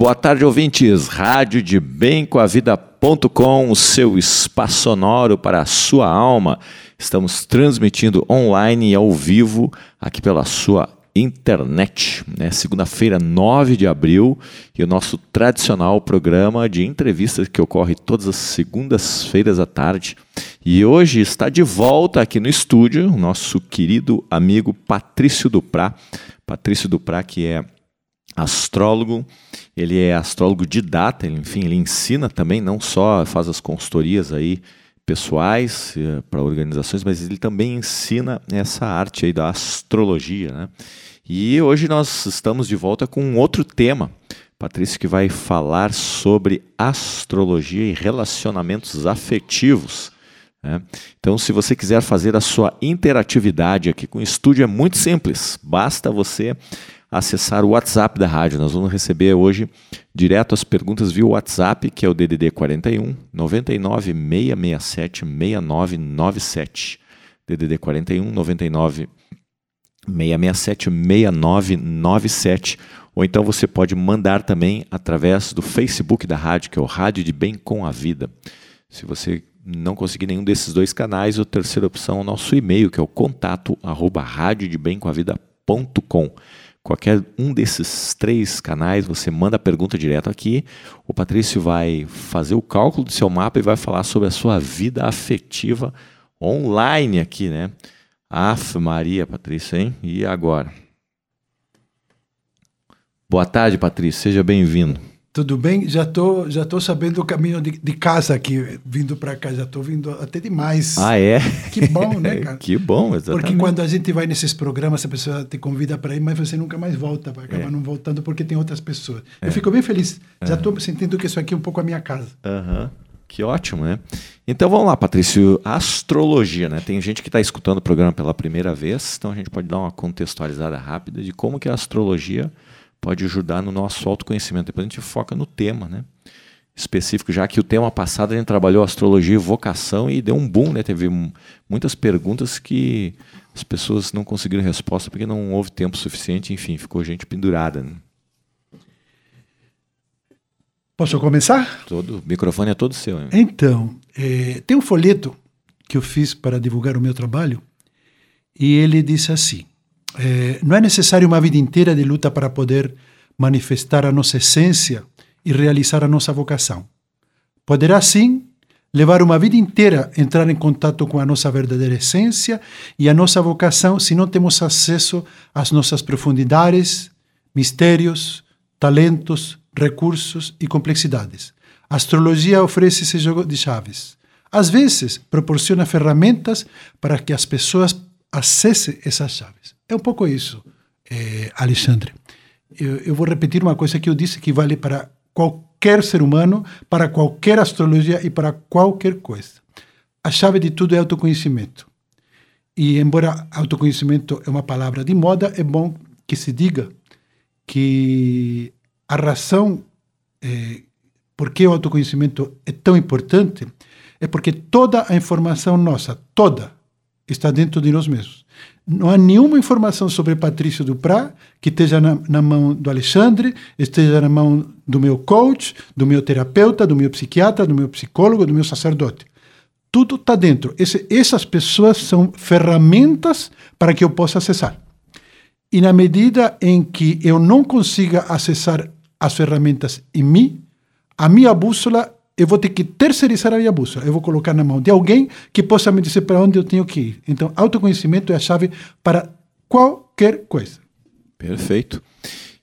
Boa tarde, ouvintes. Rádio de Bem com a Vida.com, o seu espaço sonoro para a sua alma. Estamos transmitindo online e ao vivo aqui pela sua internet. Né? Segunda-feira, 9 de abril, e o nosso tradicional programa de entrevistas que ocorre todas as segundas-feiras à tarde. E hoje está de volta aqui no estúdio o nosso querido amigo Patrício Duprá. Patrício Duprá, que é astrólogo, ele é astrólogo didata, enfim, ele ensina também, não só faz as consultorias aí pessoais eh, para organizações, mas ele também ensina essa arte aí da astrologia, né? E hoje nós estamos de volta com um outro tema, Patrício, que vai falar sobre astrologia e relacionamentos afetivos. Né? Então, se você quiser fazer a sua interatividade aqui com o estúdio, é muito simples. Basta você acessar o WhatsApp da rádio. Nós vamos receber hoje direto as perguntas via WhatsApp, que é o DDD 41 99 667 6997. DDD 41 99 667 6997. Ou então você pode mandar também através do Facebook da rádio, que é o Rádio de Bem com a Vida. Se você não conseguir nenhum desses dois canais, a terceira opção é o nosso e-mail, que é o contato arroba radiodebemcomavida.com. Qualquer um desses três canais, você manda a pergunta direto aqui. O Patrício vai fazer o cálculo do seu mapa e vai falar sobre a sua vida afetiva online aqui, né? Af Maria, Patrício, hein? E agora? Boa tarde, Patrício. Seja bem-vindo. Tudo bem? Já tô, já tô sabendo o caminho de, de casa aqui, vindo para cá. Já tô vindo até demais. Ah, é? Que bom, né, cara? que bom, exatamente. Porque quando a gente vai nesses programas, a pessoa te convida para ir, mas você nunca mais volta, vai acabar é. não voltando porque tem outras pessoas. É. Eu fico bem feliz. Já estou é. sentindo que isso aqui é um pouco a minha casa. Aham. Uhum. Que ótimo, né? Então vamos lá, Patrício. Astrologia, né? Tem gente que está escutando o programa pela primeira vez, então a gente pode dar uma contextualizada rápida de como que a astrologia pode ajudar no nosso autoconhecimento. Depois a gente foca no tema, né? Específico, já que o tema passado a gente trabalhou astrologia e vocação e deu um boom, né? Teve muitas perguntas que as pessoas não conseguiram resposta porque não houve tempo suficiente, enfim, ficou gente pendurada. Né? Posso começar? Todo, o microfone é todo seu. Hein? Então, é, tem um folheto que eu fiz para divulgar o meu trabalho e ele disse assim: é, não é necessário uma vida inteira de luta para poder manifestar a nossa essência e realizar a nossa vocação. Poderá sim levar uma vida inteira entrar em contato com a nossa verdadeira essência e a nossa vocação se não temos acesso às nossas profundidades, mistérios, talentos, recursos e complexidades. A astrologia oferece esse jogo de chaves. Às vezes, proporciona ferramentas para que as pessoas acessem essas chaves. É um pouco isso, é, Alexandre. Eu, eu, vou repetir uma coisa que eu disse que vale para qualquer ser humano, para qualquer astrologia e para qualquer coisa. A chave de tudo é autoconhecimento. E embora autoconhecimento é uma palavra de moda, é bom que se diga que a razão é, por que o autoconhecimento é tão importante é porque toda a informação nossa, toda, está dentro de nós mesmos. Não há nenhuma informação sobre Patrício Duprá que esteja na, na, mão do Alexandre, esteja na mão do meu coach, do meu terapeuta, do meu psiquiatra, do meu psicólogo, do meu sacerdote. Tudo está dentro. Esse, essas pessoas são ferramentas para que eu possa acessar. E na medida em que eu não consiga acessar as ferramentas em mim, a minha bússola eu vou ter que terceirizar a minha bússola. Eu vou colocar na mão de alguém que possa me dizer para onde eu tenho que ir. Então, autoconhecimento é a chave para qualquer coisa. Perfeito.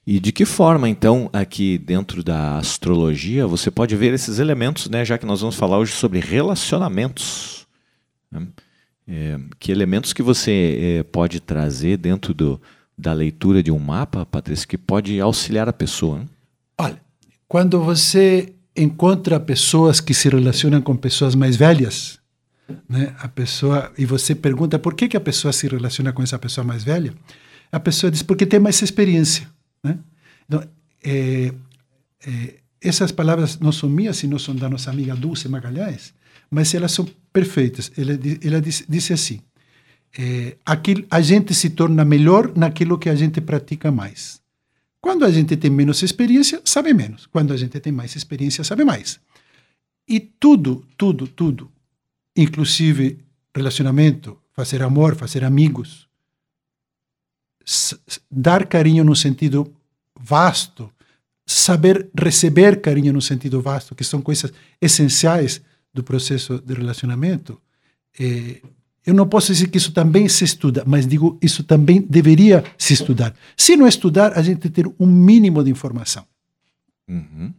E de que forma, então, aqui dentro da astrologia, você pode ver esses elementos, né? Já que nós vamos falar hoje sobre relacionamentos. Né? É, que elementos que você é, pode trazer dentro do, da leitura de um mapa, Patrícia, que pode auxiliar a pessoa? Né? Olha, quando você encontra pessoas que se relacionam com pessoas mais velhas, né? A pessoa e você pergunta por que que a pessoa se relaciona com essa pessoa mais velha, a pessoa diz porque tem mais experiência, né? Então, é, é, essas palavras não são minhas, e não são da nossa amiga Dulce Magalhães, mas elas são perfeitas. Ela, ela disse, disse assim: é, aquilo, a gente se torna melhor naquilo que a gente pratica mais. Quando a gente tem menos experiência, sabe menos. Quando a gente tem mais experiência, sabe mais. E tudo, tudo, tudo, inclusive relacionamento, fazer amor, fazer amigos, dar carinho no sentido vasto, saber receber carinho no sentido vasto, que são coisas essenciais do processo de relacionamento. É, eu não posso dizer que isso também se estuda, mas digo isso também deveria se estudar. Se não estudar, a gente ter um mínimo de informação. Uhum.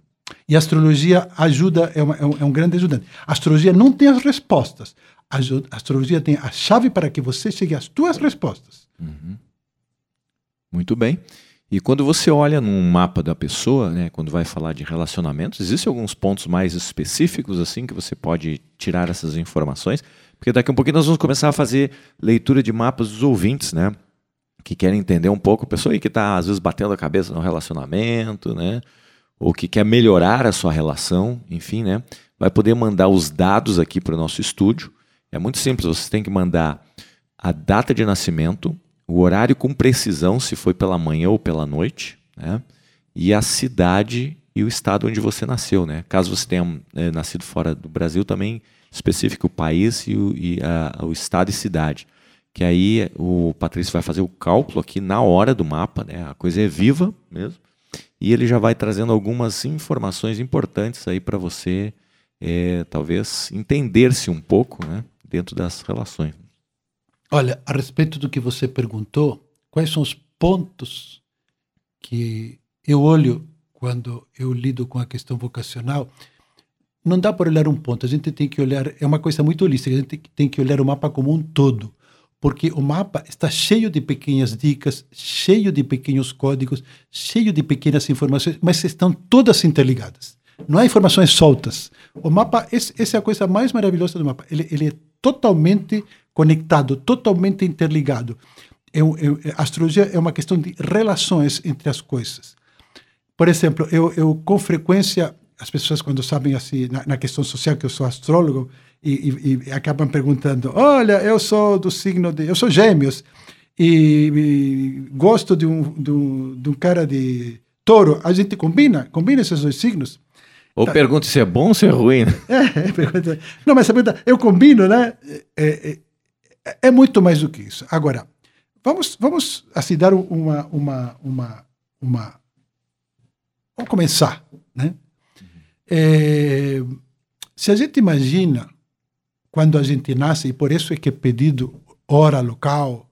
E a astrologia ajuda, é, uma, é, um, é, grande ajudante. A astrologia não tem as respostas. A, a astrologia tem a chave para que você chegue às suas respostas. Uhum. Muito bem. E quando você olha num mapa da pessoa, né, quando vai falar de relacionamentos, existem alguns pontos mais específicos assim que você pode tirar essas informações? Porque daqui a um pouquinho nós vamos começar a fazer leitura de mapas dos ouvintes, né? Que querem entender um pouco, a pessoa aí que está às vezes batendo a cabeça no relacionamento, né? Ou que quer melhorar a sua relação, enfim, né? Vai poder mandar os dados aqui para o nosso estúdio. É muito simples, você tem que mandar a data de nascimento, o horário com precisão, se foi pela manhã ou pela noite, né? E a cidade e o estado onde você nasceu, né? Caso você tenha é, nascido fora do Brasil, também específico o país e o, e a, o estado e cidade. Que aí o Patrício vai fazer o cálculo aqui na hora do mapa, né? A coisa é viva mesmo. E ele já vai trazendo algumas informações importantes aí para você, é, talvez, entender-se um pouco né, dentro das relações. Olha, a respeito do que você perguntou, quais são os pontos que eu olho quando eu lido com a questão vocacional? Não dá para olhar um ponto, a gente tem que olhar, é uma coisa muito holística, a gente tem que olhar o mapa como um todo, porque o mapa está cheio de pequenas dicas, cheio de pequenos códigos, cheio de pequenas informações, mas estão todas interligadas. Não há informações soltas. O mapa, essa é a coisa mais maravilhosa do mapa. Ele, ele é totalmente conectado, totalmente interligado. É, é, a astrologia é uma questão de relações entre as coisas. Por exemplo, eu, eu com frequência as pessoas quando sabem assim na, na, questão social que eu sou astrólogo e, e, e, acabam perguntando olha eu sou do signo de eu sou gêmeos e, e gosto de um, um, de um cara de touro. A gente combina combina esses dois signos. Ou tá. pergunta se é bom ou se é ruim né? é, pergunta, não mas a pergunta eu combino né? É, é, é, muito mais do que isso. Agora vamos vamos assim dar uma uma uma uma vamos começar né é, se a gente imagina quando a gente nasce, e por isso é que é pedido hora local,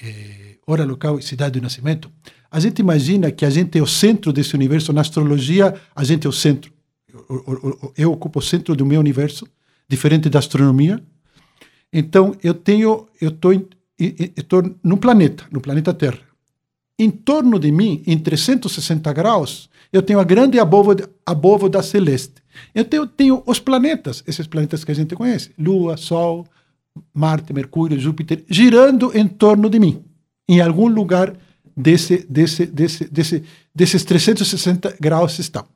é, hora local e cidade de nascimento, a gente imagina que a gente é o centro desse universo. Na astrologia, a gente é o centro. Eu, eu, eu ocupo o centro do meu universo, diferente da astronomia. Então, eu tenho, eu estou no planeta, no planeta Terra. Em torno de mim, em 360 graus, eu tenho a grande abóbora da celeste. Eu tenho, tenho os planetas, esses planetas que a gente conhece: Lua, Sol, Marte, Mercúrio, Júpiter, girando em torno de mim, em algum lugar desse, desse, desse, desse, desses 360 graus estão.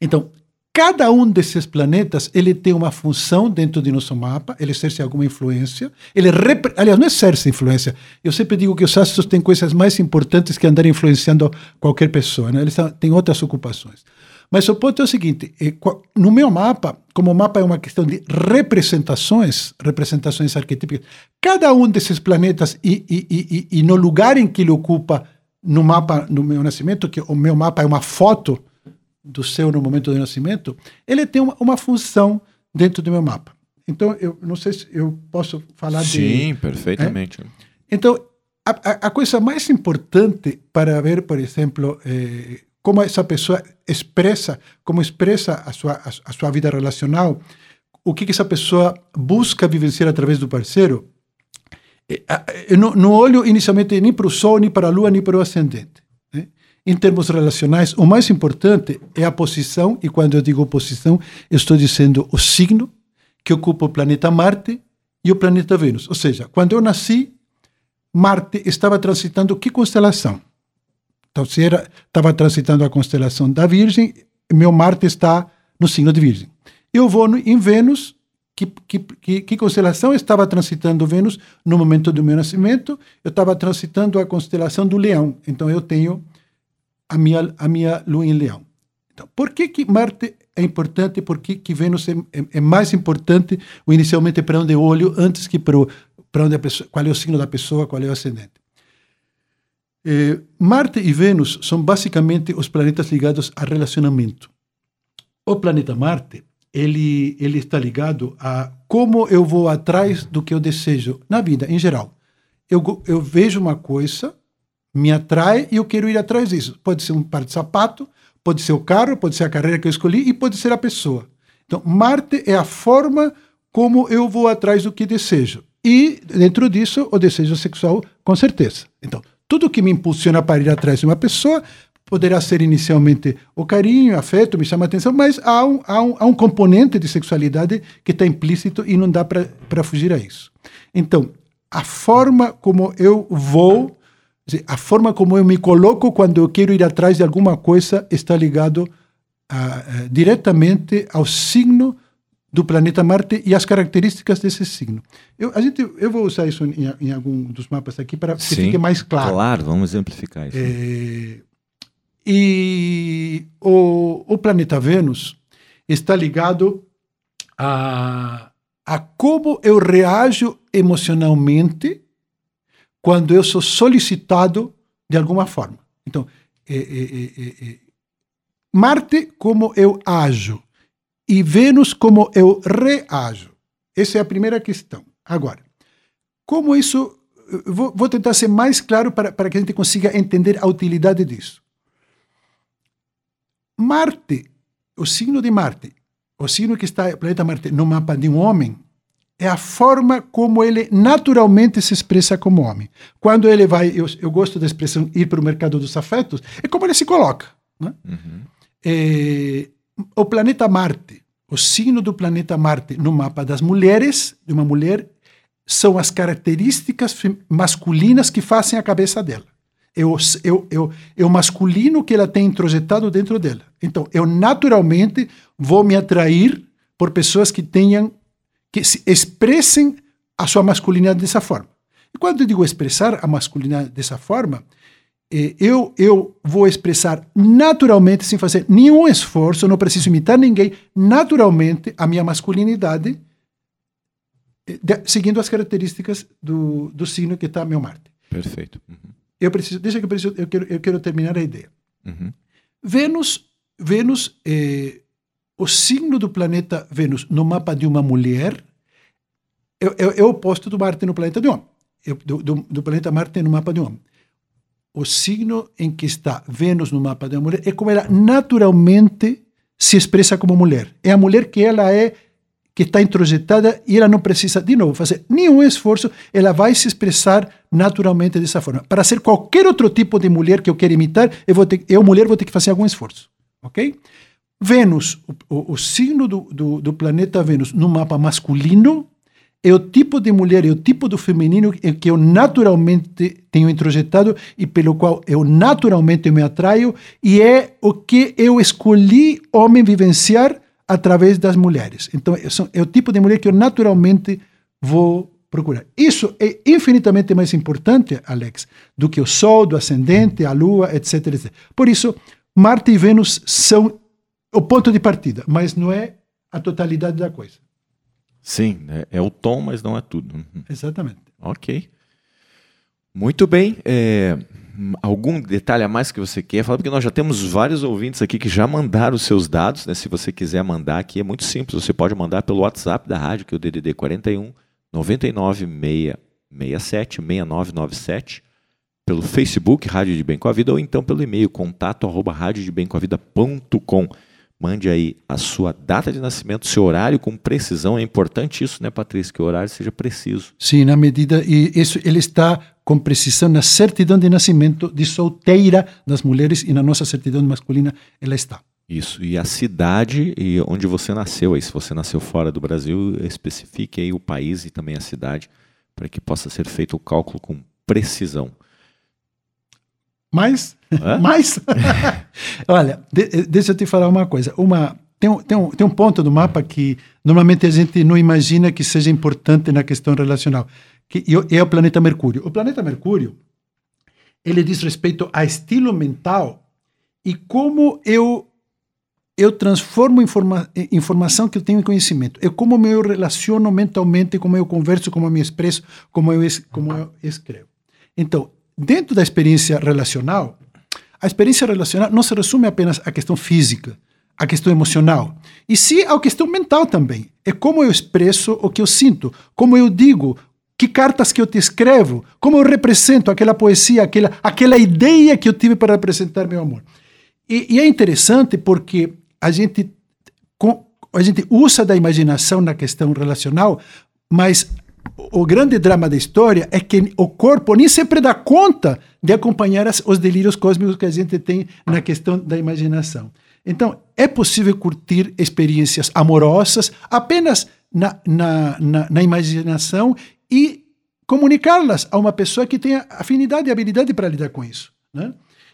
Então, cada um desses planetas ele tem uma função dentro do nosso mapa, ele exerce alguma influência. Ele aliás, não exerce influência. Eu sempre digo que os astros têm coisas mais importantes que andar influenciando qualquer pessoa. Né? Eles têm outras ocupações. Mas o ponto é o seguinte: é, no meu mapa, como o mapa é uma questão de representações, representações arquetípicas, cada um desses planetas e, e, e, e no lugar em que ele ocupa no mapa, no meu nascimento, que o meu mapa é uma foto do céu no momento do nascimento, ele tem uma, uma função dentro do meu mapa. Então, eu não sei se eu posso falar Sim, de... Sim, perfeitamente. É? Então, a, a, coisa mais importante para ver, por exemplo, eh, como essa pessoa expressa, como expressa a sua, a, a sua vida relacional, o que, que essa pessoa busca vivenciar através do parceiro, eh, eu não, não olho inicialmente nem para o Sol, nem para a Lua, nem para o ascendente. Em termos relacionais, o mais importante é a posição, e quando eu digo posição, estou dizendo o signo que ocupa o planeta Marte e o planeta Vênus. Ou seja, quando eu nasci, Marte estava transitando que constelação? Então, se era, estava transitando a constelação da Virgem, meu Marte está no signo de Virgem. Eu vou em Vênus, que, que, que, que, constelação estava transitando Vênus no momento do meu nascimento? Eu estava transitando a constelação do Leão. Então, eu tenho a minha, a minha lua em leão. Então, por que, que Marte é importante? Por que, que Vênus é, é, é mais importante, ou inicialmente para onde eu olho, antes que para, onde a pessoa, qual é o signo da pessoa, qual é o ascendente? Eh, Marte e Vênus são basicamente os planetas ligados a relacionamento. O planeta Marte, ele, ele está ligado a como eu vou atrás do que eu desejo na vida, em geral. Eu, eu vejo uma coisa, me atrai e eu quero ir atrás disso. Pode ser um par de sapato, pode ser o carro, pode ser a carreira que eu escolhi e pode ser a pessoa. Então, Marte é a forma como eu vou atrás do que desejo. E, dentro disso, o desejo sexual, com certeza. Então, tudo que me impulsiona para ir atrás de uma pessoa poderá ser inicialmente o carinho, afeto, me chama a atenção, mas há um, há um, há um componente de sexualidade que está implícito e não dá para fugir a isso. Então, a forma como eu vou, a forma como eu me coloco quando eu quero ir atrás de alguma coisa está ligado a, a, diretamente ao signo do planeta Marte e as características desse signo. Eu, a gente, eu vou usar isso em, em algum dos mapas aqui para que fique mais claro. Claro, vamos exemplificar isso. É, e o, o planeta Vênus está ligado a, a como eu reajo emocionalmente quando eu sou solicitado de alguma forma. Então, é, é, é, Marte, como eu ajo e Vênus como eu reajo. Essa é a primeira questão. Agora, como isso. Vou, vou tentar ser mais claro para, para que a gente consiga entender a utilidade disso. Marte, o signo de Marte, o signo que está o planeta Marte no mapa de um homem, é a forma como ele naturalmente se expressa como homem. Quando ele vai, eu, eu gosto da expressão ir para o mercado dos afetos, é como ele se coloca. Né? Uhum. É, o planeta Marte, o signo do planeta Marte no mapa das mulheres, de uma mulher, são as características masculinas que fazem a cabeça dela. É o, é, o, é, é o masculino que ela tem introjetado dentro dela. Então, eu naturalmente vou me atrair por pessoas que tenham, que se expressem a sua masculinidade dessa forma. E quando eu digo expressar a masculinidade dessa forma, é, eu, eu vou expressar naturalmente, sem fazer nenhum esforço, não preciso imitar ninguém, naturalmente a minha masculinidade, é, de, seguindo as características do, do signo que está meu Marte. Perfeito. Uhum. Eu preciso, deixa que eu, preciso, eu, quero, eu quero terminar a ideia. Uhum. Vênus, Vênus é, o signo do planeta Vênus no mapa de uma mulher é, é, é o oposto do Marte no planeta de homem. Do, do, do planeta Marte no mapa de homem o signo em que está Vênus no mapa da mulher é como ela naturalmente se expressa como mulher. É a mulher que ela é, que está introjetada e ela não precisa, de novo, fazer nenhum esforço, ela vai se expressar naturalmente dessa forma. Para ser qualquer outro tipo de mulher que eu quero imitar, eu, vou ter, eu mulher, vou ter que fazer algum esforço. Ok? Vênus, o, o, signo do, do, do planeta Vênus no mapa masculino, é o tipo de mulher, é o tipo do feminino que eu naturalmente tenho introjetado e pelo qual eu naturalmente me atraio, e é o que eu escolhi homem vivenciar através das mulheres. Então, é o tipo de mulher que eu naturalmente vou procurar. Isso é infinitamente mais importante, Alex, do que o Sol, do ascendente, a Lua, etc, etc. Por isso, Marte e Vênus são o ponto de partida, mas não é a totalidade da coisa. Sim, é, é, o tom, mas não é tudo. Uhum. Exatamente. Ok. Muito bem. É, algum detalhe a mais que você quer falar? Porque nós já temos vários ouvintes aqui que já mandaram os seus dados. Né? Se você quiser mandar aqui, é muito simples. Você pode mandar pelo WhatsApp da rádio, que é o DDD 41 99 667 6997 pelo Facebook Rádio de Bem com a Vida ou então pelo e-mail contato arroba. Mande aí a sua data de nascimento, seu horário com precisão. É importante isso, né, Patrícia? Que o horário seja preciso. Sim, na medida. E isso ele está com precisão na certidão de nascimento de solteira das mulheres e na nossa certidão masculina ela está. Isso, e a cidade e onde você nasceu. Aí, se você nasceu fora do Brasil, especifique aí o país e também a cidade para que possa ser feito o cálculo com precisão. Mas, mas, olha, de, deixa eu te falar uma coisa. Uma, tem, um, tem, um, tem um ponto do mapa que normalmente a gente não imagina que seja importante na questão relacional, que é o planeta Mercúrio. O planeta Mercúrio, ele diz respeito a estilo mental e como eu eu transformo informa informação que eu tenho em conhecimento. É como eu relaciono mentalmente, como eu converso, como eu me expresso, como eu, como eu escrevo. Então, dentro da experiência relacional, a experiência relacional não se resume apenas à questão física, à questão emocional, e sim à questão mental também. É como eu expresso o que eu sinto, como eu digo, que cartas que eu te escrevo, como eu represento aquela poesia, aquela, aquela ideia que eu tive para representar meu amor. E, e é interessante porque a gente, a gente usa da imaginação na questão relacional, mas o grande drama da história é que o corpo nem sempre dá conta de acompanhar as, os delírios cósmicos que a gente tem na questão da imaginação. Então, é possível curtir experiências amorosas apenas na, na, na, na imaginação e comunicá-las a uma pessoa que tenha afinidade e habilidade para lidar com isso. Né?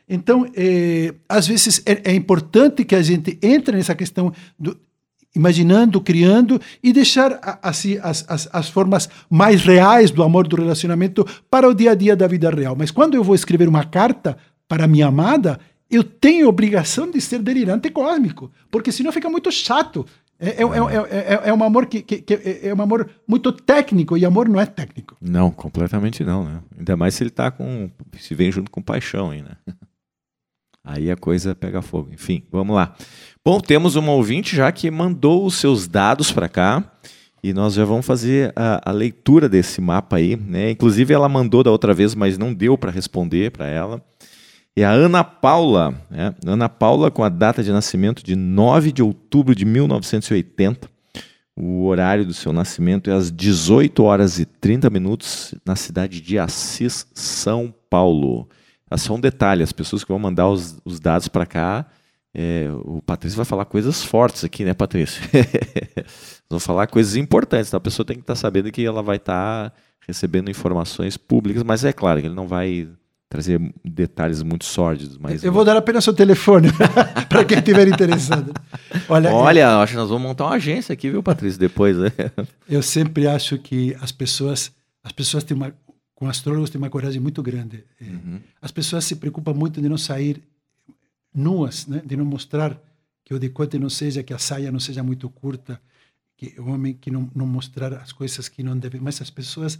Então, é, às vezes é, é, importante que a gente entre nessa questão do imaginando, criando e deixar assim as, as, as formas mais reais do amor do relacionamento para o dia a dia da vida real. Mas quando eu vou escrever uma carta para minha amada, eu tenho obrigação de ser delirante cósmico, porque senão fica muito chato. É, é, é, é, é, um amor que, que, que, é um amor muito técnico e amor não é técnico. Não, completamente não, né? Ainda mais se ele tá com se vem junto com paixão aí, né? Aí a coisa pega fogo. Enfim, vamos lá. Bom, temos uma ouvinte já que mandou os seus dados para cá e nós já vamos fazer a, a, leitura desse mapa aí. Né? Inclusive, ela mandou da outra vez, mas não deu para responder para ela. É a Ana Paula. Né? Ana Paula, com a data de nascimento de 9 de outubro de 1980. O horário do seu nascimento é às 18 horas e 30 minutos na cidade de Assis, São Paulo. É só um detalhe, as pessoas que vão mandar os, os dados para cá, é, o Patrício vai falar coisas fortes aqui, né, Patrício? vão falar coisas importantes, então a pessoa tem que estar tá sabendo que ela vai estar tá recebendo informações públicas, mas é claro que ele não vai trazer detalhes muito sórdidos. Mas eu vou dar apenas seu telefone para quem estiver interessado. Olha, Olha eu... acho que nós vamos montar uma agência aqui, viu, Patrício, depois. Né? Eu sempre acho que as pessoas, as pessoas têm uma, com astrólogos tem uma coragem muito grande. É, uhum. As pessoas se preocupam muito de não sair nuas, né? de não mostrar que o decote não seja, que a saia não seja muito curta, que o homem que não, não mostrar as coisas que não deve. Mas as pessoas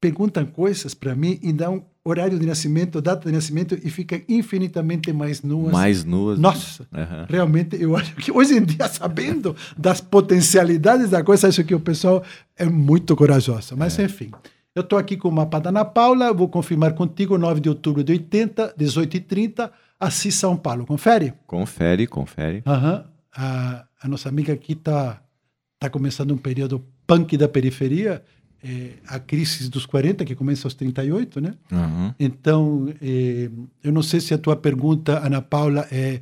perguntam coisas para mim e dão horário de nascimento, data de nascimento e ficam infinitamente mais nuas. Mais nuas. Nossa, uhum. realmente eu acho que hoje em dia, sabendo das potencialidades da coisa, acho que o pessoal é muito corajoso. Mas é. enfim. Eu estou aqui com o mapa da Ana Paula, vou confirmar contigo, 9 de outubro de 80, 18h30, Assis, São Paulo. Confere? Confere, confere. Uhum. A, a, nossa amiga aqui está tá começando um período punk da periferia, é, a crise dos 40, que começa aos 38, né? Uhum. Então, é, eu não sei se a tua pergunta, Ana Paula, é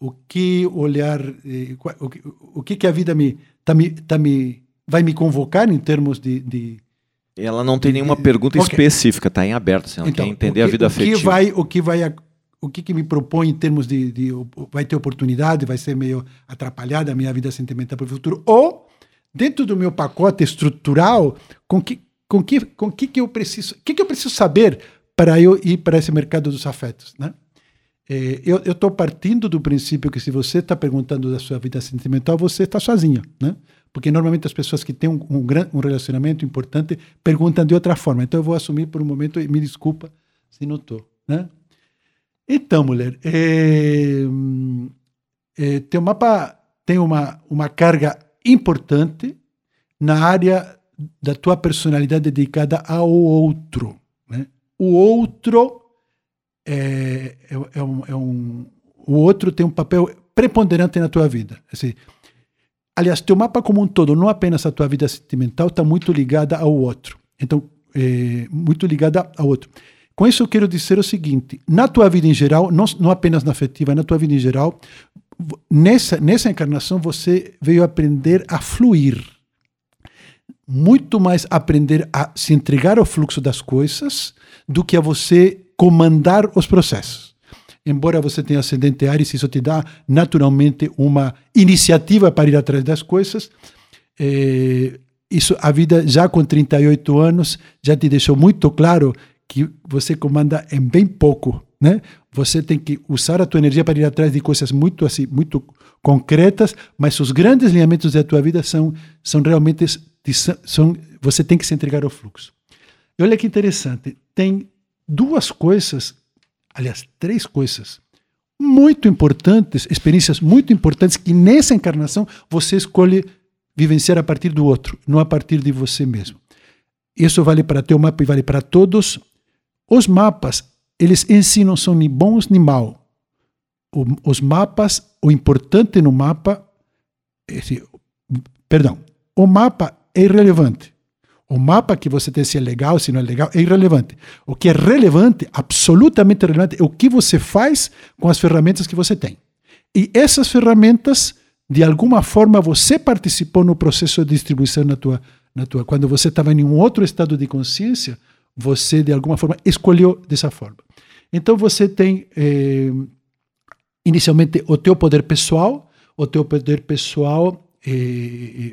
o que olhar, é, o, o, que, que a vida me, tá me, tá me vai me convocar em termos de, de ela não tem nenhuma pergunta okay. específica, está em aberto. Você não então, quer entender que, a vida afetiva. O que vai, o que vai, o que, que me propõe em termos de, de, vai ter oportunidade, vai ser meio atrapalhada a minha vida sentimental para o futuro, ou dentro do meu pacote estrutural, com que, com que, com que, que eu preciso, que que eu preciso saber para eu ir para esse mercado dos afetos, né? É, eu estou partindo do princípio que se você está perguntando da sua vida sentimental, você está sozinho, né? Porque normalmente as pessoas que têm um, um, um, relacionamento importante perguntam de outra forma. Então eu vou assumir por um momento e me desculpa se não estou. Né? Então, mulher, é, é, teu mapa tem uma, uma carga importante na área da tua personalidade dedicada ao outro. Né? O outro é, é, é, um, é um, o outro tem um papel preponderante na tua vida. Assim, Aliás, teu mapa como um todo, não apenas a tua vida sentimental, está muito ligada ao outro. Então, é, muito ligada ao outro. Com isso, eu quero dizer o seguinte: na tua vida em geral, não, não apenas na afetiva, na tua vida em geral, nessa, nessa encarnação você veio aprender a fluir. Muito mais aprender a se entregar ao fluxo das coisas do que a você comandar os processos embora você tenha ascendente Ares, isso te dá naturalmente uma iniciativa para ir atrás das coisas. É, isso, a vida já com 38 anos já te deixou muito claro que você comanda em bem pouco né? Você tem que usar a tua energia para ir atrás de coisas muito assim, muito concretas, mas os grandes alinhamentos da tua vida são são realmente são você tem que se entregar ao fluxo. E olha que interessante, tem duas coisas, aliás, três coisas muito importantes, experiências muito importantes que nessa encarnação você escolhe vivenciar a partir do outro, não a partir de você mesmo. Isso vale para teu mapa e vale para todos. Os mapas, eles em si não são nem bons nem maus. os mapas, o importante no mapa, é, perdão, o mapa é irrelevante. O mapa que você tem, se é legal, se não é legal, é irrelevante. O que é relevante, absolutamente relevante, é o que você faz com as ferramentas que você tem. E essas ferramentas, de alguma forma, você participou no processo de distribuição na tua, na tua. Quando você estava em um outro estado de consciência, você, de alguma forma, escolheu dessa forma. Então, você tem, eh, inicialmente, o teu poder pessoal, o teu poder pessoal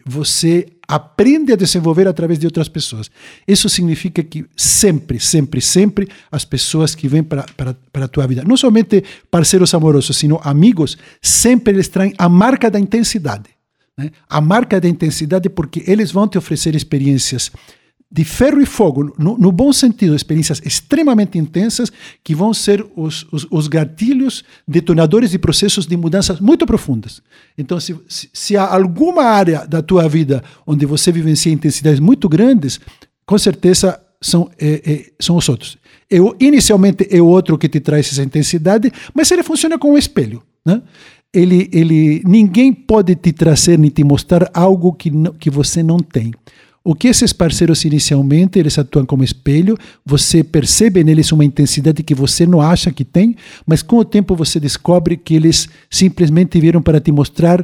você aprende a desenvolver através de outras pessoas. Isso significa que sempre, sempre, sempre as pessoas que vêm para a tua vida, não somente parceiros amorosos, sino amigos, sempre eles traem a marca da intensidade. Né? A marca da intensidade porque eles vão te oferecer experiências de ferro e fogo, no, no, bom sentido, experiências extremamente intensas que vão ser os, os, os, gatilhos detonadores de processos de mudanças muito profundas. Então, se, se, se há alguma área da tua vida onde você vivencia intensidades muito grandes, com certeza são, é, é, são os outros. Eu, inicialmente é o outro que te traz essa intensidade, mas ele funciona como um espelho. Né? Ele, ele, ninguém pode te trazer nem te mostrar algo que, que você não tem. O que esses parceiros inicialmente eles atuam como espelho, você percebe neles uma intensidade que você não acha que tem, mas com o tempo você descobre que eles simplesmente vieram para te mostrar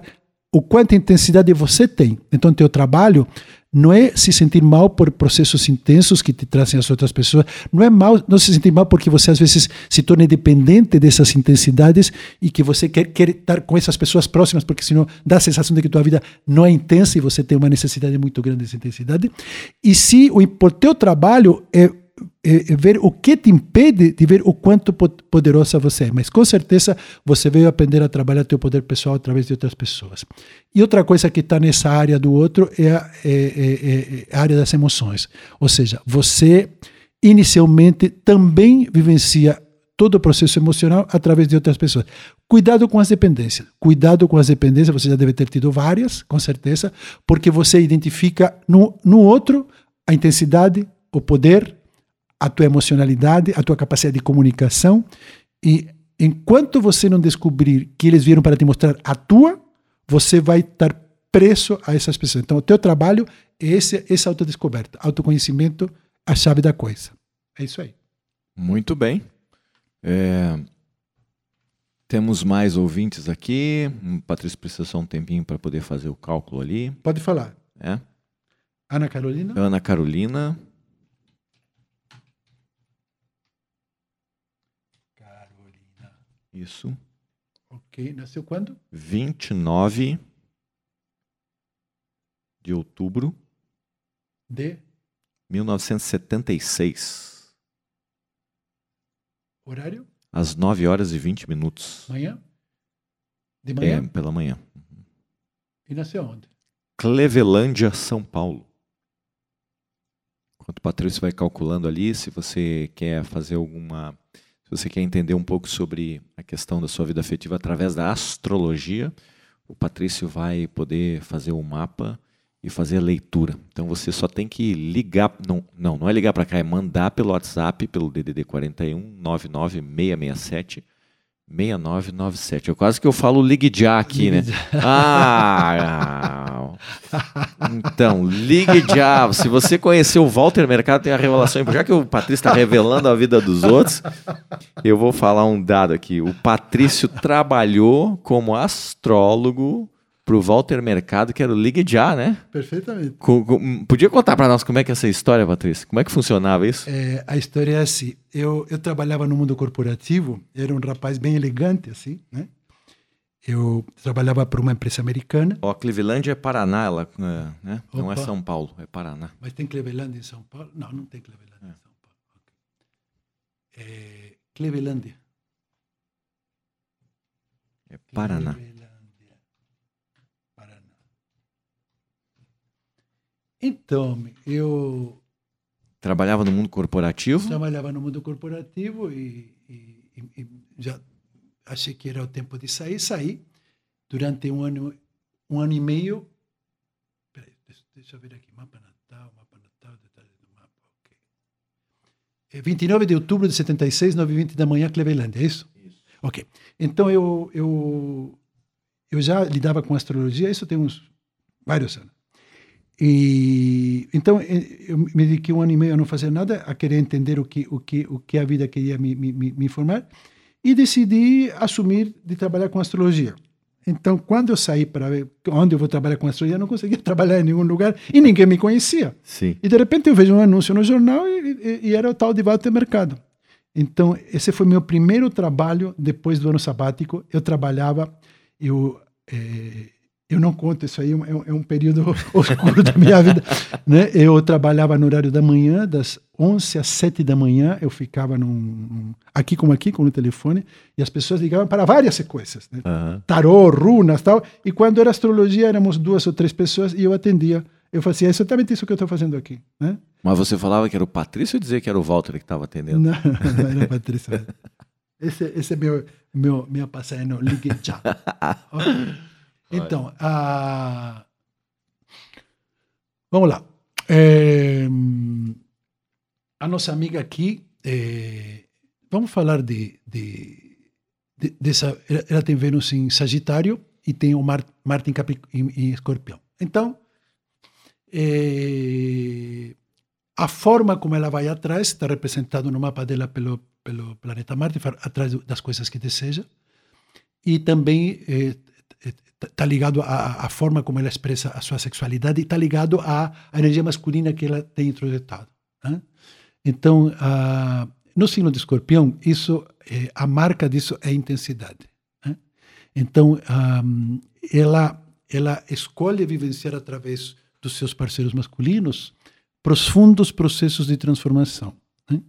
o quanta intensidade você tem. Então, teu trabalho não é se sentir mal por processos intensos que te trazem as outras pessoas. Não é mal, não se sentir mal porque você às vezes se torna dependente dessas intensidades e que você quer, quer estar com essas pessoas próximas, porque senão dá a sensação de que tua vida não é intensa e você tem uma necessidade muito grande dessa intensidade. E se o, teu trabalho é ver o que te impede de ver o quanto poderosa você é. Mas com certeza você veio aprender a trabalhar teu poder pessoal através de outras pessoas. E outra coisa que está nessa área do outro é a, é, é, é a área das emoções. Ou seja, você inicialmente também vivencia todo o processo emocional através de outras pessoas. Cuidado com as dependências. Cuidado com as dependências, você já deve ter tido várias, com certeza, porque você identifica no, no outro a intensidade, o poder a tua emocionalidade, a tua capacidade de comunicação. E enquanto você não descobrir que eles vieram para te mostrar a tua, você vai estar preso a essas pessoas. Então, o teu trabalho é esse, essa autodescoberta. Autoconhecimento, a chave da coisa. É isso aí. Muito bem. É... Temos mais ouvintes aqui. Patrícia precisa só um tempinho para poder fazer o cálculo ali. Pode falar. É. Ana Carolina? Ana Carolina. Isso. Ok. Nasceu quando? 29 de outubro de 1976. Horário? Às 9 horas e 20 minutos. Manhã? De manhã? É, pela manhã. E nasceu onde? Clevelândia, São Paulo. Enquanto o Patrício vai calculando ali, se você quer fazer alguma se você quer entender um pouco sobre a questão da sua vida afetiva através da astrologia, o Patrício vai poder fazer o um mapa e fazer a leitura. Então você só tem que ligar, não, não, não é ligar para cá, é mandar pelo WhatsApp, pelo DDD 41 99667 6997. Eu quase que eu falo ligue já aqui, né? Ah! Então, ligue já. Se você conheceu o Walter Mercado, tem a revelação. Já que o Patrício está revelando a vida dos outros, eu vou falar um dado aqui. O Patrício trabalhou como astrólogo para o Walter Mercado, que era o Ligue Já, né? Perfeitamente. Com, com, podia contar para nós como é que é essa história, Patrícia? Como é que funcionava isso? É, a história é assim. Eu, eu trabalhava no mundo corporativo, era um rapaz bem elegante, assim, né? Eu trabalhava para uma empresa americana. Ó, Cleveland é Paraná, ela, é, né? Não é São Paulo, é Paraná. Mas tem Cleveland em São Paulo? Não, não tem Cleveland é. em São Paulo. Okay. É, Cleveland. É Paraná. Clevelândia. Paraná. Então, eu Trabalhava no mundo corporativo? trabalhava no mundo corporativo e, e- e- já achei que era o tempo de sair. Saí durante um ano, um ano e meio. Peraí, deixa, deixa eu ver aqui. Mapa natal, mapa natal, detalhes do mapa. ok. É 29 de outubro de 76, 9h20 da manhã, Clevelândia, é isso? Isso. Ok. Então eu, eu, eu já lidava com astrologia, isso tem uns vários anos. E então eu me dediquei um ano e meio a não fazer nada, a querer entender o que o que o que a vida queria me, me, me me informar e decidi assumir de trabalhar com astrologia. Então, quando eu saí para ver onde eu vou trabalhar com astrologia, eu não conseguia trabalhar em nenhum lugar e ninguém me conhecia. Sim. E de repente eu vejo um anúncio no jornal e, e- e era o tal de Walter Mercado. Então, esse foi meu primeiro trabalho depois do ano sabático. Eu trabalhava, eu, eh, eu não conto isso aí, é um, é um período oscuro da minha vida. Né? Eu trabalhava no horário da manhã, das 11 às 7 da manhã, eu ficava num, aqui como aqui, com o telefone, e as pessoas ligavam para várias sequências. Né? Aham. tarô, runas tal. E quando era astrologia, éramos duas ou três pessoas e eu atendia. Eu fazia exatamente isso que eu estou fazendo aqui. Né? Mas você falava que era o Patrício ou dizia que era o Walter que estava atendendo? Não, não era Patrícia. Esse, esse é meu, meu, minha passagem no Ligue Já. Ok? Então, a... vamos lá. É, a nossa amiga aqui, é, vamos falar de, de, de- dessa. Ela, tem Vênus em Sagitário e tem o Mar, Marte em, Capri, em, em Escorpião. Então, é, a forma como ela vai atrás está representado no mapa dela pelo, pelo planeta Marte, atrás das coisas que deseja. E também está ligado à, à forma como ela expressa a sua sexualidade e está ligado à, energia masculina que ela tem introjetado. né? Então, ah, no signo de escorpião, isso, eh, a marca disso é intensidade. né? Então, ah, ela, ela escolhe vivenciar através dos seus parceiros masculinos profundos processos de transformação. né?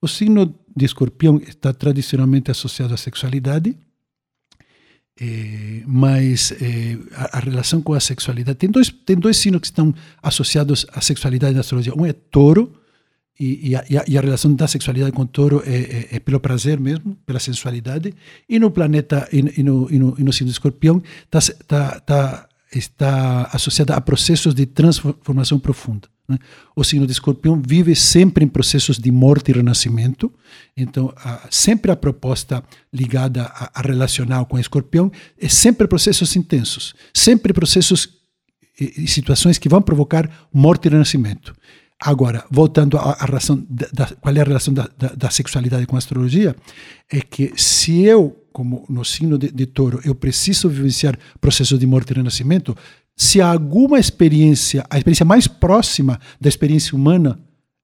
O signo de escorpião está tradicionalmente associado à sexualidade, eh, mas eh, a, a relação com a sexualidade tem dois tem dois signos que estão associados à sexualidade na astrologia. Um é touro e, e, a, e a- relação da sexualidade com touro é, é- é pelo prazer mesmo, pela sensualidade. E no planeta e, e no, e, no, e no signo de escorpião tá, tá, tá, está associada a processos de transformação profunda. Né? O signo de escorpião vive sempre em processos de morte e renascimento. Então, sempre a proposta ligada a, relacional com escorpião é sempre processos intensos, sempre processos e, situações que vão provocar morte e renascimento. Agora, voltando à, razão da, da- qual é a relação da, da, da sexualidade com a astrologia, é que se eu, como no signo de, de touro, eu preciso vivenciar processos de morte e renascimento, se há alguma experiência, a experiência mais próxima da experiência humana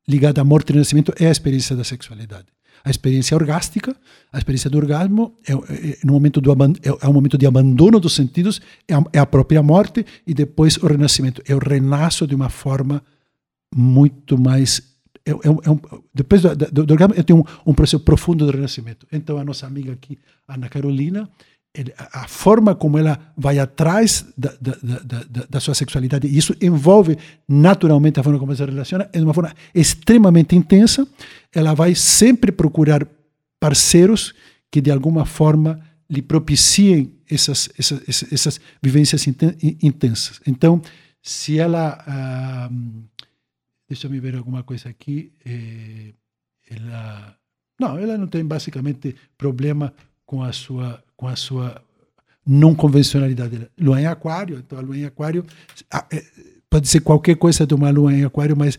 ligada à morte e renascimento é a experiência da sexualidade. A experiência orgástica, a experiência do orgasmo, é, é- no momento do é, é um momento de abandono dos sentidos, é a, é a própria morte, e depois o renascimento. Eu renasço de uma forma muito mais. É, é é um- depois do, do, do orgasmo, eu tenho um, um processo profundo de renascimento. Então, a nossa amiga aqui, Ana Carolina, a, forma como ela vai atrás da, da, da, da, sua sexualidade, e isso envolve naturalmente a forma como ela se relaciona, é de uma forma extremamente intensa. Ela vai sempre procurar parceiros que, de alguma forma, lhe propiciem essas, essas, essas, vivências inten- intensas. Então, se ela. ah, deixa eu ver alguma coisa aqui. eh, ela. Não, ela não tem basicamente problema com a sua, com a sua não convencionalidade. Lua em Aquário, então a Lua em Aquário ah, eh, pode ser qualquer coisa de uma Lua em Aquário, mas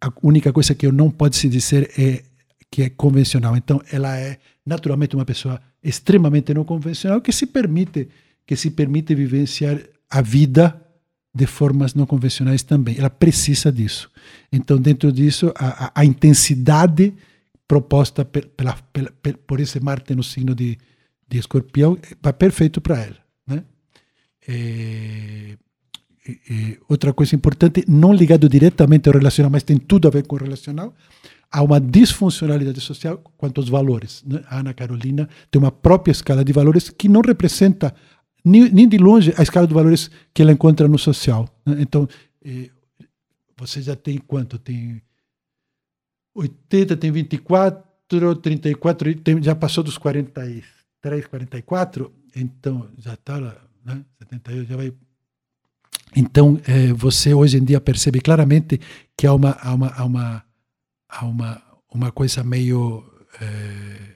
a única coisa que não pode se dizer é que é convencional. Então, ela é naturalmente uma pessoa extremamente não convencional que se permite que se permite vivenciar a vida de formas não convencionais também. Ela precisa disso. Então, dentro disso, a, a- a intensidade proposta pe- pela, pela, pe- por esse Marte no signo de, de Escorpião vai perfeito para ela, né? É, outra coisa importante, não ligado diretamente ao relacional, mas tem tudo a ver com o relacional, há uma disfuncionalidade social quanto aos valores. Né? A Ana Carolina tem uma própria escala de valores que não representa nem, nem de longe a escala de valores que ela encontra no social. Né? Então, eh, você já tem quanto? Tem 80, tem 24, 34, tem, já passou dos 43, 44, então já está lá, né? 78, já vai. Então, eh, você hoje em dia percebe claramente que há uma, há uma, há uma, há uma, uma coisa meio. Eh,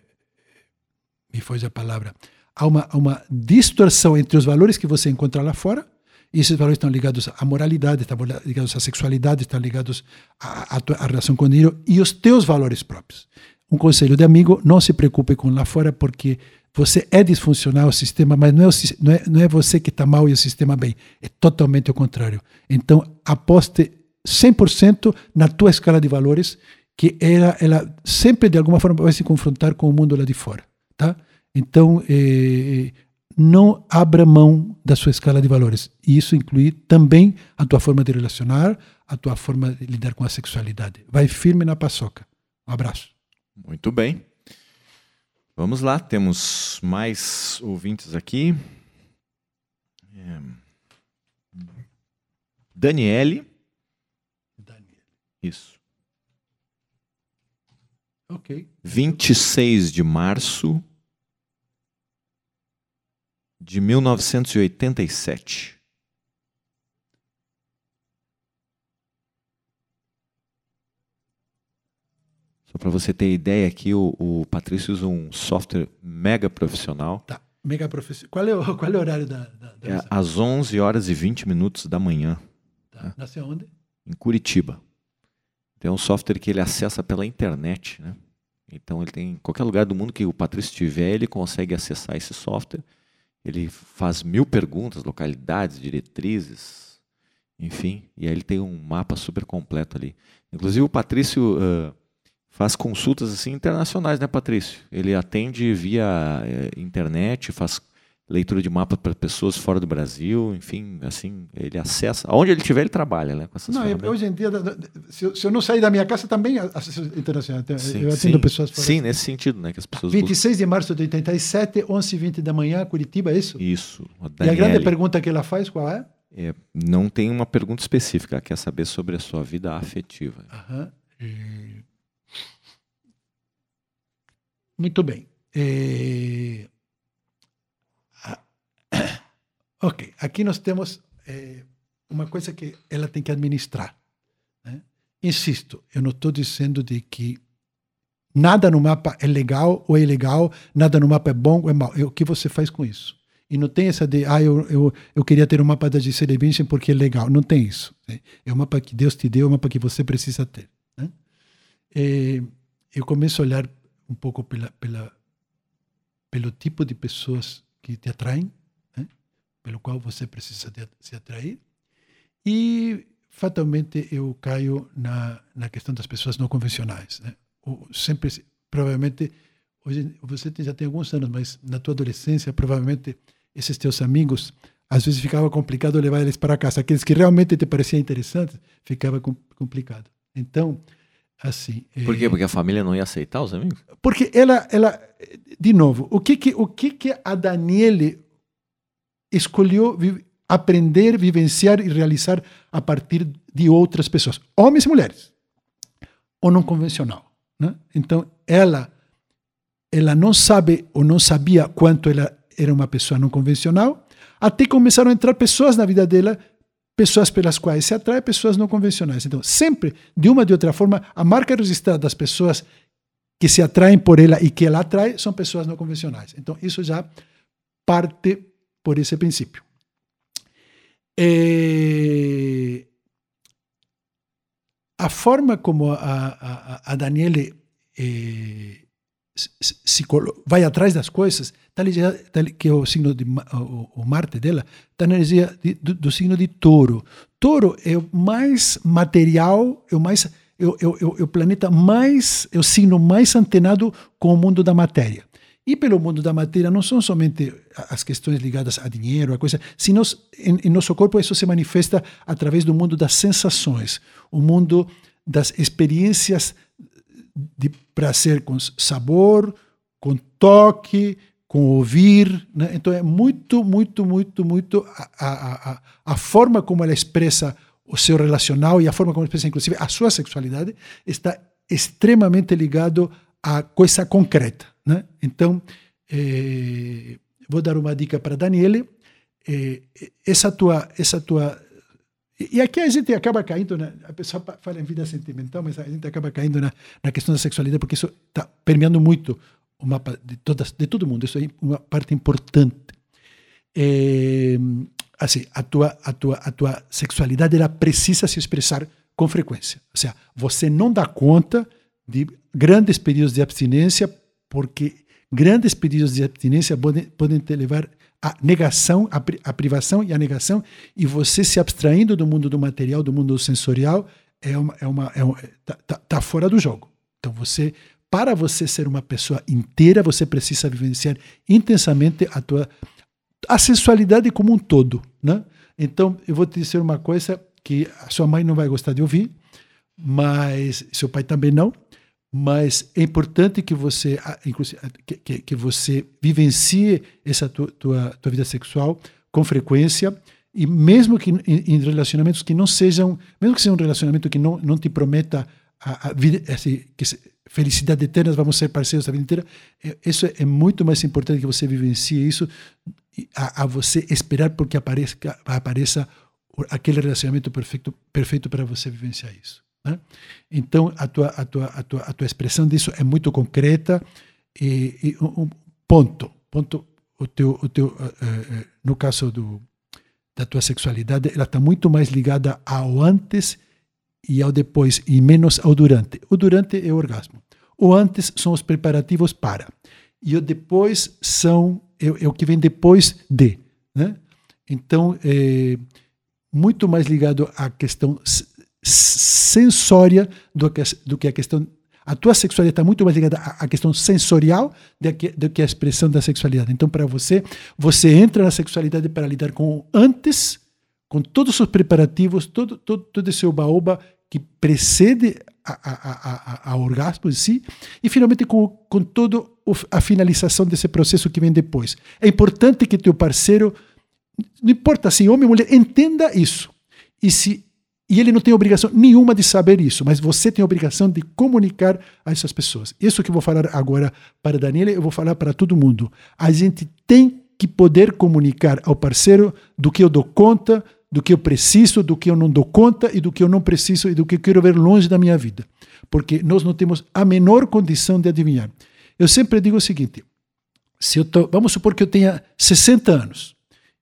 me foge a palavra há uma, uma distorção entre os valores que você encontra lá fora, e esses valores estão ligados à moralidade, estão ligados à sexualidade, estão ligados à, à, à relação com o dinheiro e os teus valores próprios. Um conselho de amigo, não se preocupe com lá fora, porque você é disfuncional o sistema, mas não é, o, não é, não é você que está mal e o sistema bem. É totalmente o contrário. Então, aposte 100% na tua escala de valores, que ela, ela sempre, de alguma forma, vai se confrontar com o mundo lá de fora. Tá? Então, eh, não abra mão da sua escala de valores. E isso inclui também a tua forma de relacionar, a tua forma de lidar com a sexualidade. Vai firme na paçoca. Um abraço. Muito bem. Vamos lá, temos mais ouvintes aqui. É... Daniele. Daniele. Isso. Ok. 26 de março de 1987. Só para você ter ideia aqui, o, o Patrício usa um software mega profissional. Tá, mega profissional. Qual é o, qual é o horário da... da, da é às 11 horas e 20 minutos da manhã. Tá. Nasceu onde? Em Curitiba. Tem um software que ele acessa pela internet, né? Então ele tem em qualquer lugar do mundo que o Patrício estiver, ele consegue acessar esse software ele faz mil perguntas, localidades, diretrizes, enfim, e aí ele tem um mapa super completo ali. Inclusive o Patrício uh, faz consultas assim internacionais, né, Patrício? Ele atende via uh, internet, faz leitura de mapa para pessoas fora do Brasil, enfim, assim, ele acessa. Onde ele estiver, ele trabalha, né? Com essas não, hoje em dia, se eu, se eu, não sair da minha casa, também acesso internacional. Sim, eu atendo sim, pessoas fora. Sim, nesse sentido, né? Que as pessoas 26 buscam. de março de 87, 11 h 20 da manhã, Curitiba, é isso? Isso. A e a grande pergunta que ela faz, qual é? é? Não tem uma pergunta específica, quer saber sobre a sua vida afetiva. Aham. E... Muito bem. É... Ok, aqui nós temos é, uma coisa que ela tem que administrar. Né? Insisto, eu não estou dizendo de que nada no mapa é legal ou é ilegal, nada no mapa é bom ou é mal. É o que você faz com isso. E não tem essa de, ah, eu, eu, eu queria ter um mapa da Gisele porque é legal. Não tem isso. Né? É um mapa que Deus te deu, é um mapa que você precisa ter. Né? É, eu começo a olhar um pouco pela, pela, pelo tipo de pessoas que te atraem, pelo qual você precisa de, se atrair. E fatalmente eu caio na, na questão das pessoas não convencionais. Né? Ou sempre, provavelmente, hoje você já tem alguns anos, mas na tua adolescência, provavelmente esses teus amigos, às vezes ficava complicado levar eles para casa. Aqueles que realmente te pareciam interessantes, ficava complicado. Então, assim. Por quê? É, porque a família não ia aceitar os amigos? Porque ela, ela, de novo, o que que, o que que a Daniele escolheu vi aprender, vivenciar e realizar a partir de outras pessoas, homens e mulheres, ou não convencional. Né? Então, ela, ela não sabe ou não sabia quanto ela era uma pessoa não convencional, até começaram a entrar pessoas na vida dela, pessoas pelas quais se atrai, pessoas não convencionais. Então, sempre, de uma ou de outra forma, a marca registrada das pessoas que se atraem por ela e que ela atrai são pessoas não convencionais. Então, isso já parte por ese principio. Eh, a forma como a, a, a Daniele eh, se, vai atrás das coisas, tal, tal, que é o signo de o, o Marte dela, está na energia de, do, do, signo de Touro. Touro é o mais material, é o mais é o, é o, é o planeta mais, é o signo mais antenado com o mundo da matéria. e pelo mundo da matéria não são somente as questões ligadas a dinheiro, a coisa, sino em, em nosso corpo isso se manifesta através do mundo das sensações, o mundo das experiências de prazer com sabor, com toque, com ouvir. Né? Então é muito, muito, muito, muito a, a, a, a forma como ela expressa o seu relacional e a forma como ela expressa, inclusive, a sua sexualidade está extremamente ligado à coisa concreta. Né? Então, eh, vou dar uma dica para Daniele. Eh, essa tua, essa tua e aqui a gente acaba caindo, na, a pessoa fala em vida sentimental, mas a gente acaba caindo na, na questão da sexualidade, porque isso está permeando muito o mapa de, todas, de todo mundo. Isso é uma parte importante. É, assim, a tua, a, tua, a tua sexualidade ela precisa se expressar com frequência. Ou seja, você não dá conta de grandes períodos de abstinência, porque grandes períodos de abstinência podem, podem te levar à negação, à, à privação e à negação, e você se abstraindo do mundo do material, do mundo sensorial, é uma, é uma, é uma tá, tá, tá fora do jogo. Então você, para você ser uma pessoa inteira, você precisa vivenciar intensamente a tua a sensualidade como um todo, né? Então eu vou te dizer uma coisa que a sua mãe não vai gostar de ouvir, mas seu pai também não mas é importante que você inclusive, que, que você vivencie essa tua, tua, tua, vida sexual com frequência e mesmo que em, relacionamentos que não sejam mesmo que seja um relacionamento que não, não te prometa a, a vida assim, que felicidade eterna vamos ser parceiros a vida inteira é, isso é muito mais importante que você vivencie isso a, a você esperar porque apareça apareça aquele relacionamento perfeito perfeito para você vivenciar isso né? Então, a tua, a, tua, a, tua, a tua expressão disso é muito concreta e, e um ponto, ponto o teu, o teu, uh, uh, no caso do, da tua sexualidade, ela está muito mais ligada ao antes e ao depois, e menos ao durante. O durante é o orgasmo. O antes são os preparativos para. E o depois são é, é o que vem depois de. Né? Então, é muito mais ligado à questão sensória do que, do que a questão. A tua sexualidade está muito mais ligada à questão sensorial do que, do que a expressão da sexualidade. Então, para você, você entra na sexualidade para lidar com antes, com todos os preparativos, todo, todo, todo esse oba-oba que precede ao orgasmo em si, e finalmente com, com toda a finalização desse processo que vem depois. É importante que teu parceiro, não importa se homem ou mulher, entenda isso. E se e ele não tem obrigação nenhuma de saber isso, mas você tem a obrigação de comunicar a essas pessoas. Isso que eu vou falar agora para Daniela, eu vou falar para todo mundo. A gente tem que poder comunicar ao parceiro do que eu dou conta, do que eu preciso, do que eu não dou conta e do que eu não preciso e do que eu quero ver longe da minha vida. Porque nós não temos a menor condição de adivinhar. Eu sempre digo o seguinte: se eu tô, vamos supor que eu tenha 60 anos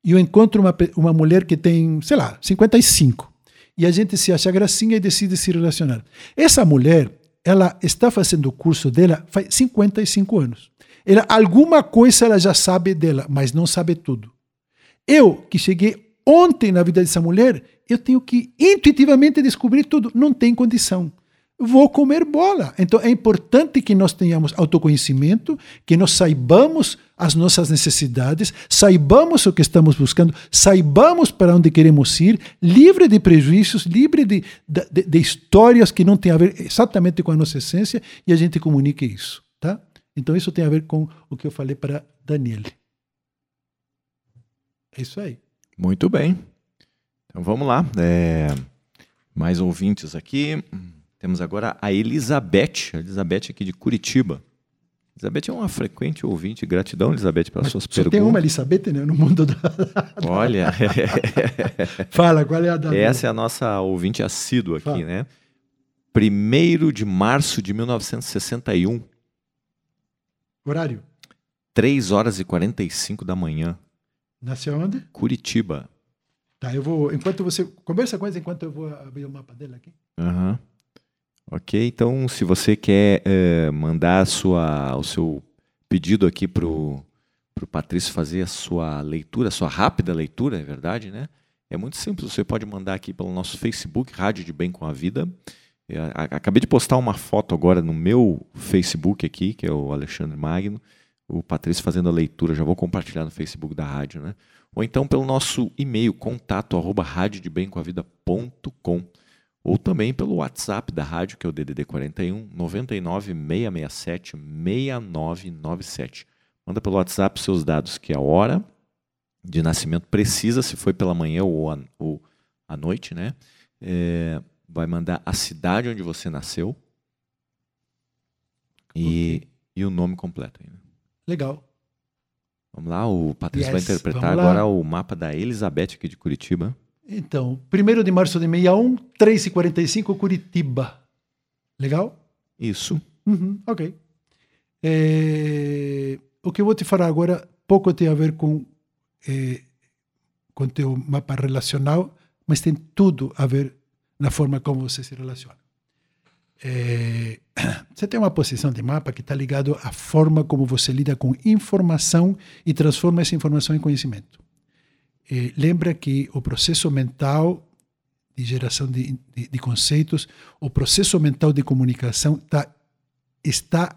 e eu encontro uma, uma mulher que tem, sei lá, 55 e a gente se acha gracinha e decide se relacionar. Essa mulher, ela está fazendo o curso dela faz 55 anos. Ela, alguma coisa ela já sabe dela, mas não sabe tudo. Eu, que cheguei ontem na vida dessa mulher, eu tenho que intuitivamente descobrir tudo. Não tem condição vou comer bola. Então é importante que nós tenhamos autoconhecimento, que nós saibamos as nossas necessidades, saibamos o que estamos buscando, saibamos para onde queremos ir, livre de prejuízos, livre de, de, de histórias que não têm a ver exatamente com a nossa essência e a gente comunique isso. Tá? Então isso tem a ver com o que eu falei para Daniele. É isso aí. Muito bem. Então vamos lá. É... Mais ouvintes aqui. Temos agora a Elizabeth, a Elizabeth aqui de Curitiba. Elizabeth é uma frequente ouvinte. Gratidão, Elizabeth, pelas Mas suas perguntas. tem uma Elizabeth né, no mundo da. Olha. Fala, qual é a da. Essa é a nossa ouvinte assídua aqui, né? 1 de março de 1961. Horário? 3 horas e 45 da manhã. Nasceu onde? Curitiba. Tá, eu vou. Enquanto você. Conversa com ela enquanto eu vou abrir o mapa dela aqui. Aham. Uhum. Ok, então se você quer é, mandar sua, o seu pedido aqui para o Patrício fazer a sua leitura, a sua rápida leitura, é verdade, né? É muito simples, você pode mandar aqui pelo nosso Facebook, Rádio de Bem com a Vida. Eu acabei de postar uma foto agora no meu Facebook aqui, que é o Alexandre Magno. o Patrício fazendo a leitura, já vou compartilhar no Facebook da rádio, né? Ou então pelo nosso e-mail, contato arroba radiodebemcoavida.com ou também pelo WhatsApp da rádio, que é o DDD 41 99 667 6997. Manda pelo WhatsApp seus dados, que é a hora de nascimento precisa, se foi pela manhã ou, a, ou à noite, né? É, vai mandar a cidade onde você nasceu e, okay. e o nome completo. Né? Legal. Vamos lá, o Patrício yes, vai interpretar agora o mapa da Elizabeth aqui de Curitiba. Então, 1 de março de 61, 3h45, Curitiba. Legal? Isso. Uhum, ok. É, o que eu vou te falar agora pouco tem a ver com é, com teu mapa relacional, mas tem tudo a ver na forma como você se relaciona. É, você tem uma posição de mapa que está ligado à forma como você lida com informação e transforma essa informação em conhecimento. É, lembra que o processo mental de geração de, de, de, conceitos, o processo mental de comunicação tá, está,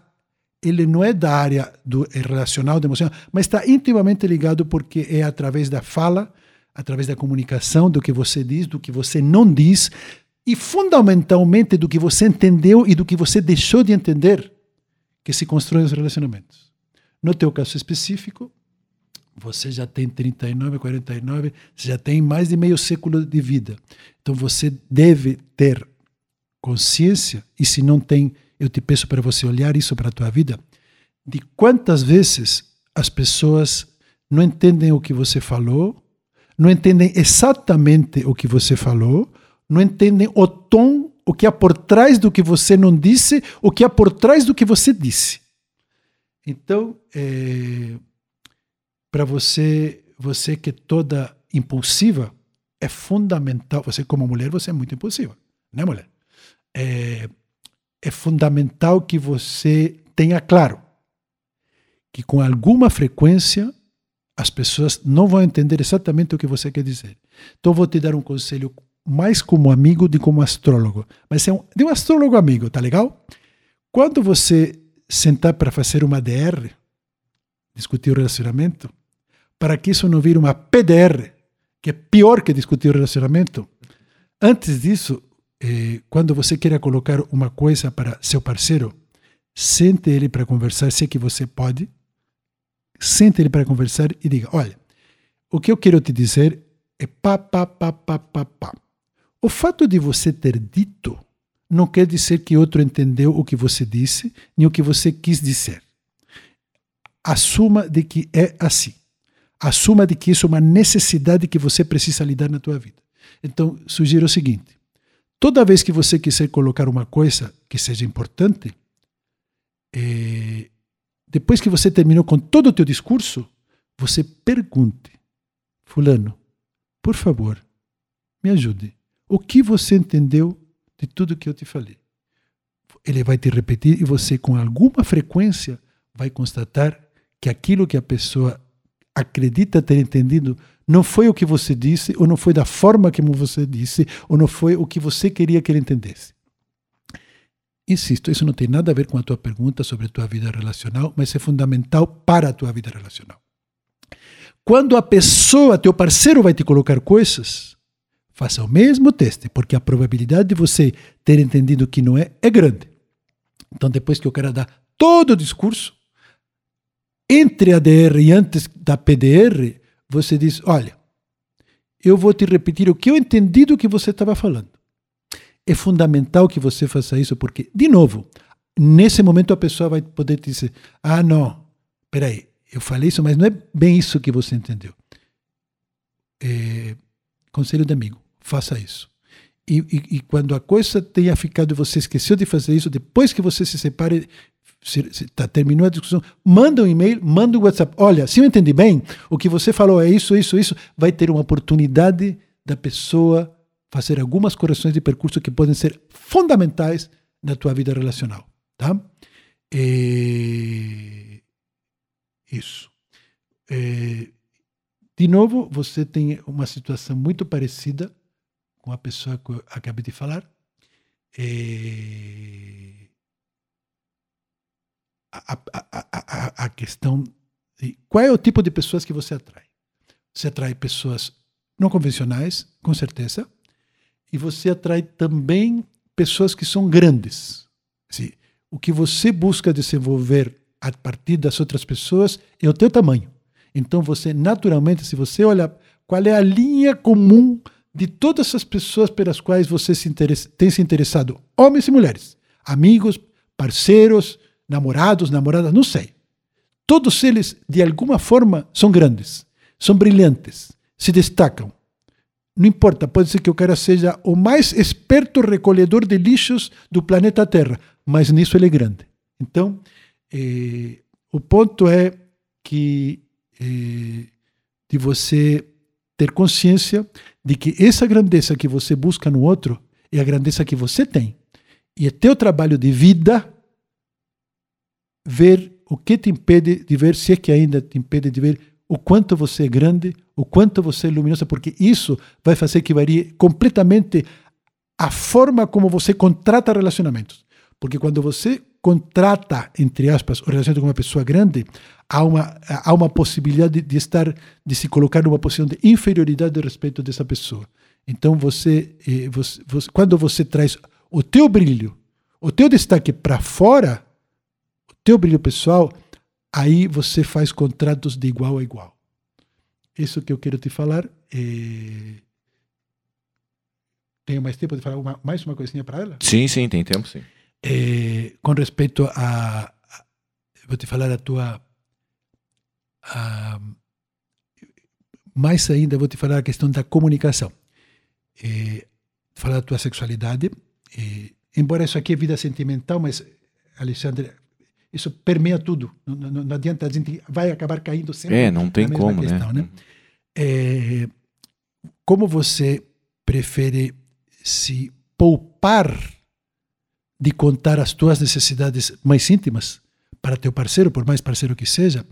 ele não é da área do é relacional, do emocional, mas está intimamente ligado porque é através da fala, através da comunicação, do que você diz, do que você não diz, e fundamentalmente do que você entendeu e do que você deixou de entender que se constroem os relacionamentos. No teu caso específico, você já tem 39, 49, você já tem mais de meio século de vida. Então você deve ter consciência, e se não tem, eu te peço para você olhar isso para a tua vida, de quantas vezes as pessoas não entendem o que você falou, não entendem exatamente o que você falou, não entendem o tom, o que há por trás do que você não disse, o que há por trás do que você disse. Então, é, para você, você que é toda impulsiva, é fundamental. Você, como mulher, você é muito impulsiva, né, mulher? É, é fundamental que você tenha claro que com alguma frequência as pessoas não vão entender exatamente o que você quer dizer. Então, vou te dar um conselho mais como amigo do que como astrólogo. Mas é um, de um astrólogo amigo, tá legal? Quando você sentar para fazer uma DR, discutir o relacionamento, para que isso não vire uma PDR, que é pior que discutir o relacionamento, antes disso, eh, quando você queira colocar uma coisa para seu parceiro, sente ele para conversar, se é que você pode, sente ele para conversar e diga: Olha, o que eu quero te dizer é pá, pá, pá, pá, pá, pá. O fato de você ter dito não quer dizer que outro entendeu o que você disse, nem o que você quis dizer. Assuma de que é assim. Assuma de que isso é uma necessidade que você precisa lidar na tua vida. Então, sugiro o seguinte: toda vez que você quiser colocar uma coisa que seja importante, é, depois que você terminou com todo o teu discurso, você pergunte, fulano, por favor, me ajude. O que você entendeu de tudo que eu te falei? Ele vai te repetir e você, com alguma frequência, vai constatar que aquilo que a pessoa acredita ter entendido não foi o que você disse, ou não foi da forma como você disse, ou não foi o que você queria que ele entendesse. Insisto, isso não tem nada a ver com a tua pergunta sobre a tua vida relacional, mas é fundamental para a tua vida relacional. Quando a pessoa, teu parceiro, vai te colocar coisas, Faça o mesmo teste, porque a probabilidade de você ter entendido que não é é grande. Então, depois que o cara dá todo o discurso, entre a DR e antes da PDR, você diz: Olha, eu vou te repetir o que eu entendi do que você estava falando. É fundamental que você faça isso, porque, de novo, nesse momento a pessoa vai poder te dizer: Ah, não, peraí, eu falei isso, mas não é bem isso que você entendeu. É, conselho de amigo faça isso. E, e, e, quando a coisa tenha ficado, você esqueceu de fazer isso, depois que você se separe, se, se, tá, terminou a discussão, manda um e-mail, manda um WhatsApp. Olha, se eu entendi bem, o que você falou é isso, isso, isso, vai ter uma oportunidade da pessoa fazer algumas correções de percurso que podem ser fundamentais na tua vida relacional. Tá? E... Isso. E... De novo, você tem uma situação muito parecida com a pessoa que eu acabei de falar. É... a, a, a, a questão de qual é o tipo de pessoas que você atrai. Você atrai pessoas não convencionais, com certeza, e você atrai também pessoas que são grandes. Assim, o que você busca desenvolver a partir das outras pessoas é o teu tamanho. Então você naturalmente, se você olha qual é a linha comum de todas as pessoas pelas quais você se tem se interessado, homens e mulheres, amigos, parceiros, namorados, namoradas, não sei. Todos eles, de alguma forma, são grandes, são brilhantes, se destacam. Não importa, pode ser que o cara seja o mais esperto recolhedor de lixos do planeta Terra, mas nisso ele é grande. Então, eh, o ponto é que eh, de você ter consciência de que essa grandeza que você busca no outro é a grandeza que você tem. E é teu trabalho de vida ver o que te impede de ver, se é que ainda te impede de ver o quanto você é grande, o quanto você é luminosa, porque isso vai fazer que varie completamente a forma como você contrata relacionamentos. Porque quando você contrata, entre aspas, o relacionamento com uma pessoa grande, há uma, há uma possibilidade de, estar, de se colocar numa posição de inferioridade a respeito dessa pessoa. Então, você, eh, você, você, quando você traz o teu brilho, o teu destaque para fora, teu brilho pessoal, aí você faz contratos de igual a igual. Isso que eu quero te falar. É... Tenho mais tempo de falar uma, mais uma coisinha para ela? Sim, sim, tem tempo, sim. É, com respeito a, a, Vou te falar a tua. A, mais ainda, vou te falar a questão da comunicação. É, falar da tua sexualidade. É, embora isso aqui é vida sentimental, mas, Alexandre, isso permeia tudo. Não, não, não, adianta, a gente vai acabar caindo sempre. É, não tem como, né? questão, né? né? É, como você prefere se poupar de contar as tuas necessidades mais íntimas para teu parceiro, por mais parceiro que seja,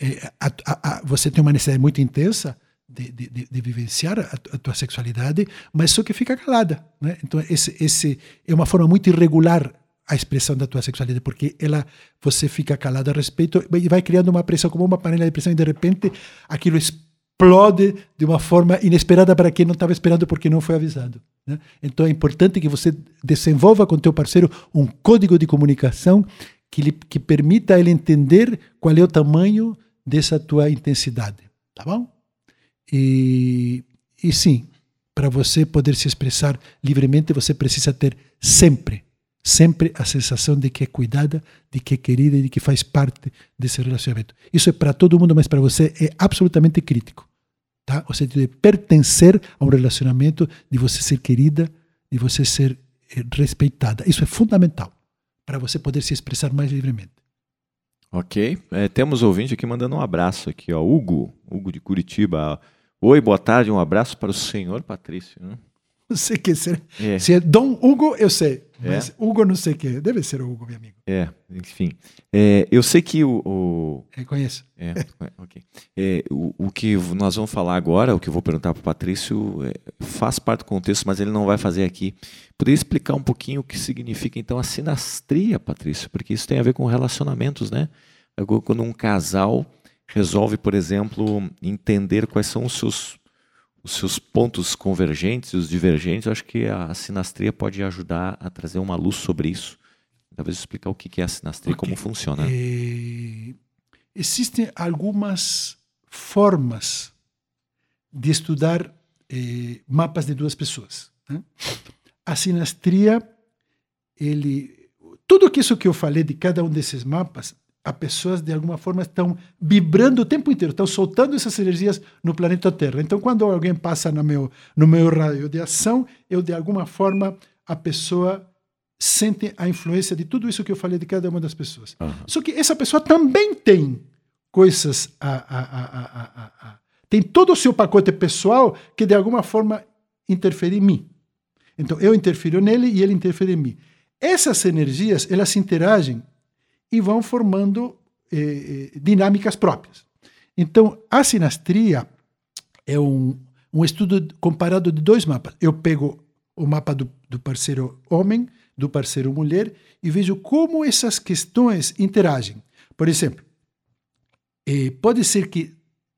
é, a, a, a, você tem uma necessidade muito intensa de, de, de, de vivenciar a, tua sexualidade, mas só que fica calada. Né? Então, esse, esse é uma forma muito irregular a expressão da tua sexualidade, porque ela você fica calado a respeito e vai criando uma pressão como uma panela de pressão e de repente aquilo explode de uma forma inesperada para quem não estava esperando porque não foi avisado. Né? Então é importante que você desenvolva com teu parceiro um código de comunicação que, lhe, que permita ele entender qual é o tamanho dessa tua intensidade, tá bom? E, e sim, para você poder se expressar livremente, você precisa ter sempre sempre a sensação de que é cuidada, de que é querida e de que faz parte desse relacionamento. Isso é para todo mundo, mas para você é absolutamente crítico. Tá? O sentido de pertencer a um relacionamento, de você ser querida, de você ser eh, respeitada. Isso é fundamental para você poder se expressar mais livremente. Ok. É, temos ouvinte aqui mandando um abraço aqui, ó. Hugo, Hugo de Curitiba. Oi, boa tarde, um abraço para o senhor Patrício. Né? Não sei que ser. É. Se é Dom Hugo, eu sei. Mas é. Hugo não sei o que. Deve ser o Hugo, meu amigo. É, enfim. É, eu sei que o. o... Reconheço. É, é, ok. É, o, o que nós vamos falar agora, o que eu vou perguntar para o Patrício, é, faz parte do contexto, mas ele não vai fazer aqui. Poderia explicar um pouquinho o que significa, então, a sinastria, Patrício? Porque isso tem a ver com relacionamentos, né? Quando um casal resolve, por exemplo, entender quais são os seus os seus pontos convergentes e os divergentes, eu acho que a sinastria pode ajudar a trazer uma luz sobre isso. Talvez explicar o que é a sinastria e como funciona. É, existem algumas formas de estudar é, mapas de duas pessoas. Né? A sinastria, ele, tudo isso que eu falei de cada um desses mapas as pessoas de alguma forma estão vibrando o tempo inteiro, estão soltando essas energias no planeta Terra. Então, quando alguém passa no meu no meu raio de ação, eu de alguma forma a pessoa sente a influência de tudo isso que eu falei de cada uma das pessoas. Uhum. Só que essa pessoa também tem coisas a, a, a, tem todo o seu pacote pessoal que de alguma forma interfere em mim. Então, eu interfiro nele e ele interfere em mim. Essas energias, elas interagem e vão formando eh, eh, dinâmicas próprias. Então, a sinastria é um, um estudo comparado de dois mapas. Eu pego o mapa do, do parceiro homem, do parceiro mulher e vejo como essas questões interagem. Por exemplo, eh, pode ser que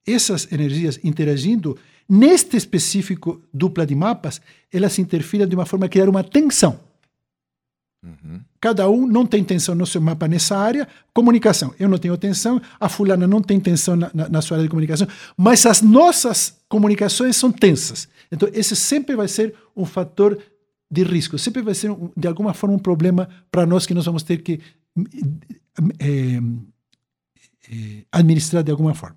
essas energias interagindo neste específico dupla de mapas, elas interfiram de uma forma a criar uma tensão. Uhum. Cada um não tem tensão no seu mapa nessa área. Comunicação. Eu não tenho tensão, a fulana não tem tensão na, na, na sua área de comunicação, mas as nossas comunicações são tensas. Então, esse sempre vai ser um fator de risco, sempre vai ser, de alguma forma, um problema para nós que nós vamos ter que é, é, administrar de alguma forma.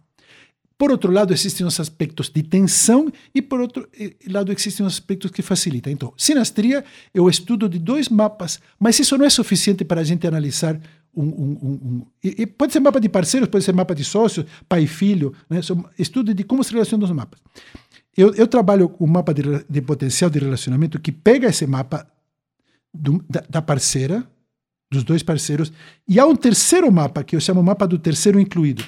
Por outro lado, existem os aspectos de tensão e, por outro eh, lado, existem os aspectos que facilitam. Então, sinastria é o estudo de dois mapas, mas isso não é suficiente para a gente analisar um, um, um, um e, pode ser mapa de parceiros, pode ser mapa de sócios, pai e filho, né? estudo de como se relacionam os mapas. Eu, eu trabalho com um mapa de, de, potencial de relacionamento que pega esse mapa do, da, da parceira, dos dois parceiros, e há um terceiro mapa, que eu chamo mapa do terceiro incluído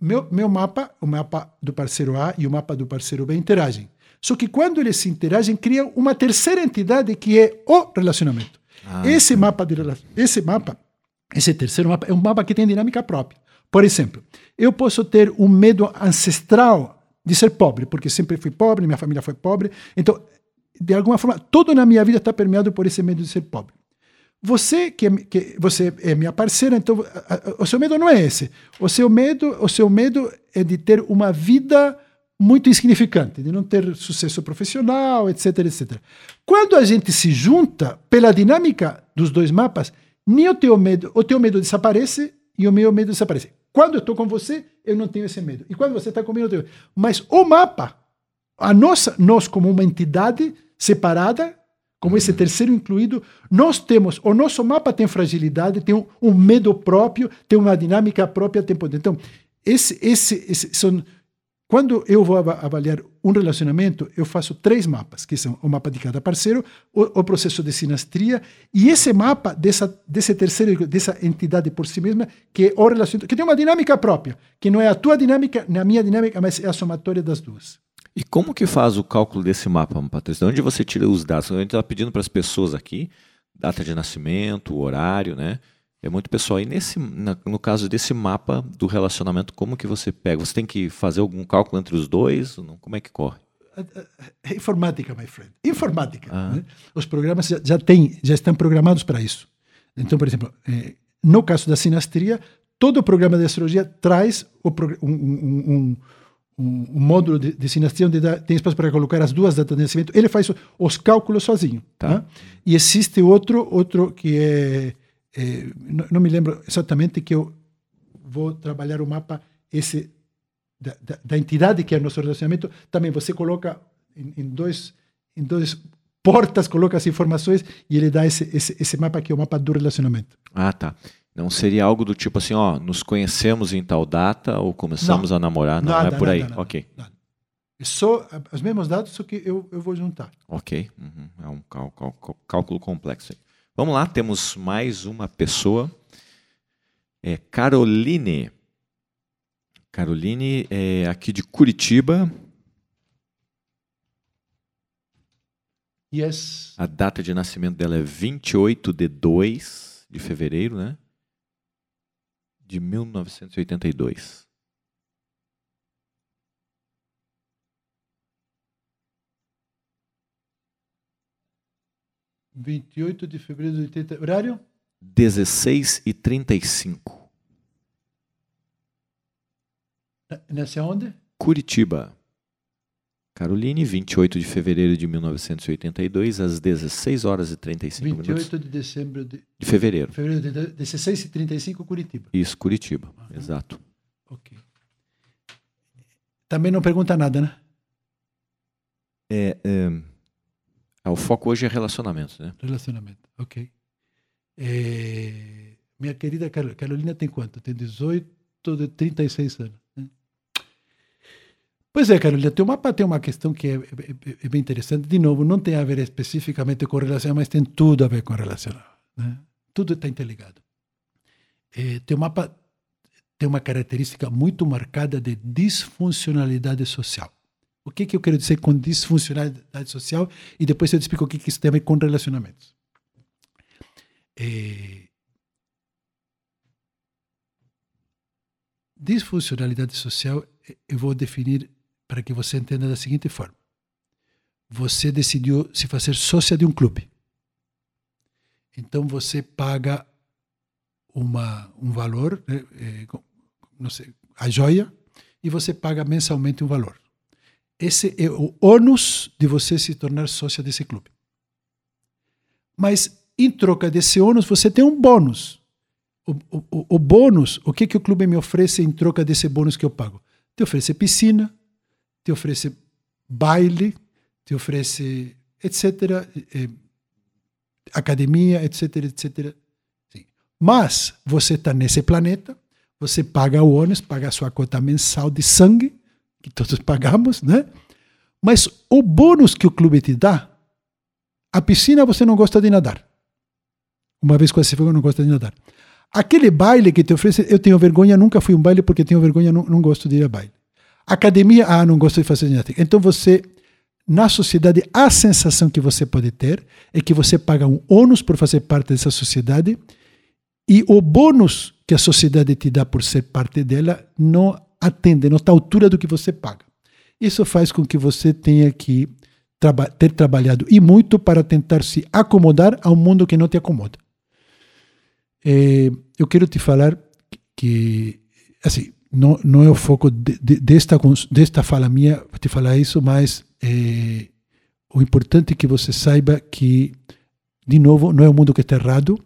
meu, meu mapa, o mapa do parceiro A e o mapa do parceiro B interagem. Só que quando eles se interagem, criam uma terceira entidade que é o relacionamento. Ah, esse, mapa de, esse mapa, esse terceiro mapa, é um mapa que tem dinâmica própria. Por exemplo, eu posso ter um medo ancestral de ser pobre, porque sempre fui pobre, minha família foi pobre. Então, de alguma forma, tudo na minha vida está permeado por esse medo de ser pobre. Você que, é, que, você é minha parceira, então o seu medo não é esse. O seu medo, o seu medo é de ter uma vida muito insignificante, de não ter sucesso profissional, etc, etc. Quando a gente se junta pela dinâmica dos dois mapas, nem o teu medo, o teu medo desaparece e o meu medo desaparece. Quando eu estou com você, eu não tenho esse medo. E quando você está comigo, eu tenho. Mas o mapa, a nossa, nós como uma entidade separada, como esse terceiro incluído, nós temos, o nosso mapa tem fragilidade, tem um, um medo próprio, tem uma dinâmica própria tempo Então, esse, esse, esse são, quando eu vou avaliar um relacionamento, eu faço três mapas, que são o mapa de cada parceiro, o, o processo de sinastria e esse mapa dessa, desse terceiro, dessa entidade por si mesma, que é o relacionamento, que tem uma dinâmica própria, que não é a tua dinâmica, nem a minha dinâmica, mas é a somatória das duas. E como que faz o cálculo desse mapa, Patrícia? De onde você tira os dados? A gente está pedindo para as pessoas aqui, data de nascimento, horário, né? É muito pessoal. E nesse, no caso desse mapa do relacionamento, como que você pega? Você tem que fazer algum cálculo entre os dois? Como é que corre? É informática, my friend. Informática. Ah. Né? Os programas já, já, tem, já estão programados para isso. Então, por exemplo, eh, no caso da sinastria, todo o programa de astrologia traz o, um, um, um um, um módulo de, de sinastria onde dá, tem espaço para colocar as duas datas de nascimento. Ele faz os cálculos sozinho. Tá. Né? E existe outro, outro que é, é não, não, me lembro exatamente que eu vou trabalhar o mapa esse da, da, da entidade que é o nosso relacionamento. Também você coloca em, em dois em dois portas, coloca as informações e ele dá esse, esse, esse mapa que é o mapa do relacionamento. Ah, tá. Não seria algo do tipo assim, ó, nos conhecemos em tal data ou começamos não, a namorar? Não, nada, não é por aí. Nada, ok. Nada. É só os mesmos dados, só que eu, eu vou juntar. Ok. Uhum. É um cálculo, cálculo complexo. Aí. Vamos lá, temos mais uma pessoa. É Caroline. Caroline é aqui de Curitiba. Yes. A data de nascimento dela é 28 de 2 de fevereiro, né? De 1982. Vinte e oito de fevereiro de 80. Horário? 16 e 35. Nasce aonde? Curitiba. Caroline, 28 de fevereiro de 1982, às 16 horas e 35 28 minutos. 28 de dezembro de, de fevereiro. Fevereiro de 16 e 35, Curitiba. Isso, Curitiba, uhum. exato. Ok. Também não pergunta nada, né? É, é, é o foco hoje é relacionamentos, né? Relacionamento, ok. É, minha querida Carolina tem quanto? Tem 18 de 36 anos. Pois é, Carolina, teu mapa tem uma questão que é, é, é, bem interessante. De novo, não tem a ver especificamente com relação, mas tem tudo a ver com relação. Né? Tudo está interligado. É, teu mapa tem uma característica muito marcada de disfuncionalidade social. O que, que eu quero dizer com disfuncionalidade social? E depois eu te explico o que, que isso tem a ver com relacionamentos. É, disfuncionalidade social eu vou definir para que você entenda da seguinte forma. Você decidiu se fazer sócia de um clube. Então você paga uma, um valor, né, é, não sei, a joia, e você paga mensalmente um valor. Esse é o ônus de você se tornar sócia desse clube. Mas, em troca desse ônus, você tem um bônus. O, o, o bônus, o que, que o clube me oferece em troca desse bônus que eu pago? Te oferece piscina, te oferece baile, te oferece etc., eh, academia, etc., etc. Sim. Mas você está nesse planeta, você paga o ônus, paga a sua cota mensal de sangue, que todos pagamos, né? Mas o bônus que o clube te dá, a piscina você não gosta de nadar. Uma vez foi, não gosta de nadar. Aquele baile que te oferece, eu tenho vergonha, nunca fui um baile porque tenho vergonha, não, não gosto de ir a baile. Academia, ah, não gosto de fazer ginástica. Então você, na sociedade, a sensação que você pode ter é que você paga um ônus por fazer parte dessa sociedade e o bônus que a sociedade te dá por ser parte dela não atende, não está à altura do que você paga. Isso faz com que você tenha que traba ter trabalhado e muito para tentar se acomodar a um mundo que não te acomoda. É, eu quero te falar que, assim, não, não é o foco de, de, desta, desta fala minha te falar isso, mas é, o importante é que você saiba que, de novo, não é o mundo que está errado.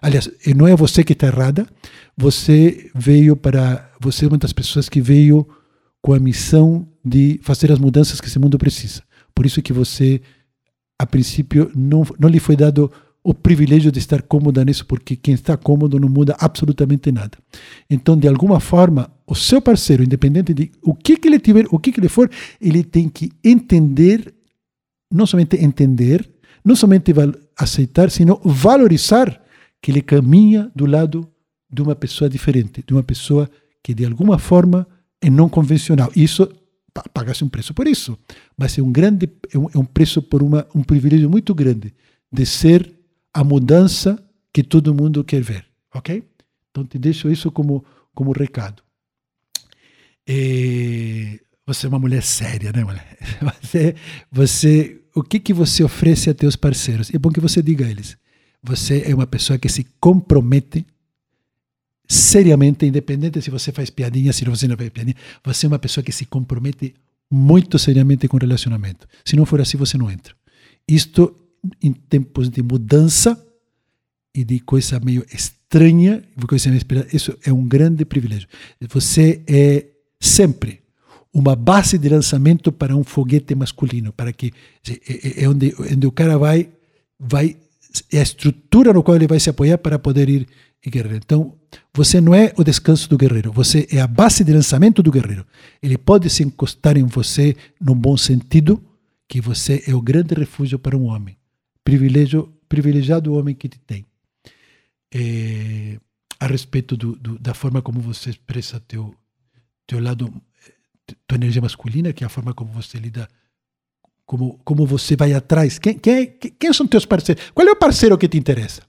Aliás, não é você que está errada. Você veio para. Você é uma das pessoas que veio com a missão de fazer as mudanças que esse mundo precisa. Por isso que você, a princípio, não, não lhe foi dado o privilégio de estar cômoda nisso, porque quem está cômodo não muda absolutamente nada. Então, de alguma forma, o seu parceiro, independente de o que, que ele tiver, o que, que ele for, ele tem que entender, não somente entender, não somente aceitar, sino valorizar que ele caminha do lado de uma pessoa diferente, de uma pessoa que de alguma forma é não convencional. Isso paga-se um preço por isso, mas é um grande é um, é um preço por uma, um privilégio muito grande de ser a mudança que todo mundo quer ver, ok? Então te deixo isso como como recado. E você é uma mulher séria, né, mulher? Você, você, o que que você oferece a teus parceiros? É bom que você diga a eles. Você é uma pessoa que se compromete seriamente, independente se você faz piadinha, se você não faz piadinha. Você é uma pessoa que se compromete muito seriamente com o relacionamento. Se não for assim, você não entra. Isto em tempos de mudança e de coisa meio estranha, coisa meio isso é um grande privilégio. Você é sempre uma base de lançamento para um foguete masculino, para que é, é onde, onde o cara vai, vai é a estrutura no qual ele vai se apoiar para poder ir e guerreiro. Então, você não é o descanso do guerreiro, você é a base de lançamento do guerreiro. Ele pode se encostar em você no bom sentido, que você é o grande refúgio para um homem privilégio, privilegiado homem que te tem. É, a respeito do, do, da forma como você expressa teu, teu lado, tua energia masculina, que é a forma como você lida, como, como você vai atrás. Quem, quem, quem são teus parceiros? Qual é o parceiro que te interessa?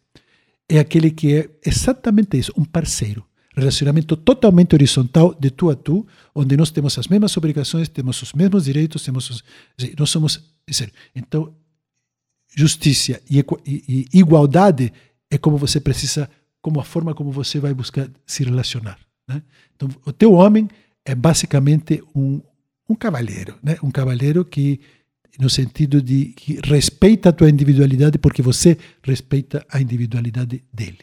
É aquele que é exatamente isso, um parceiro. Relacionamento totalmente horizontal, de tu a tu, onde nós temos as mesmas obrigações, temos os mesmos direitos, temos os, nós somos. Então, justiça e, e, igualdade é como você precisa, como a forma como você vai buscar se relacionar. Né? Então, o teu homem é basicamente um, um cavalheiro, né? um cavalheiro que, no sentido de que respeita a tua individualidade porque você respeita a individualidade dele.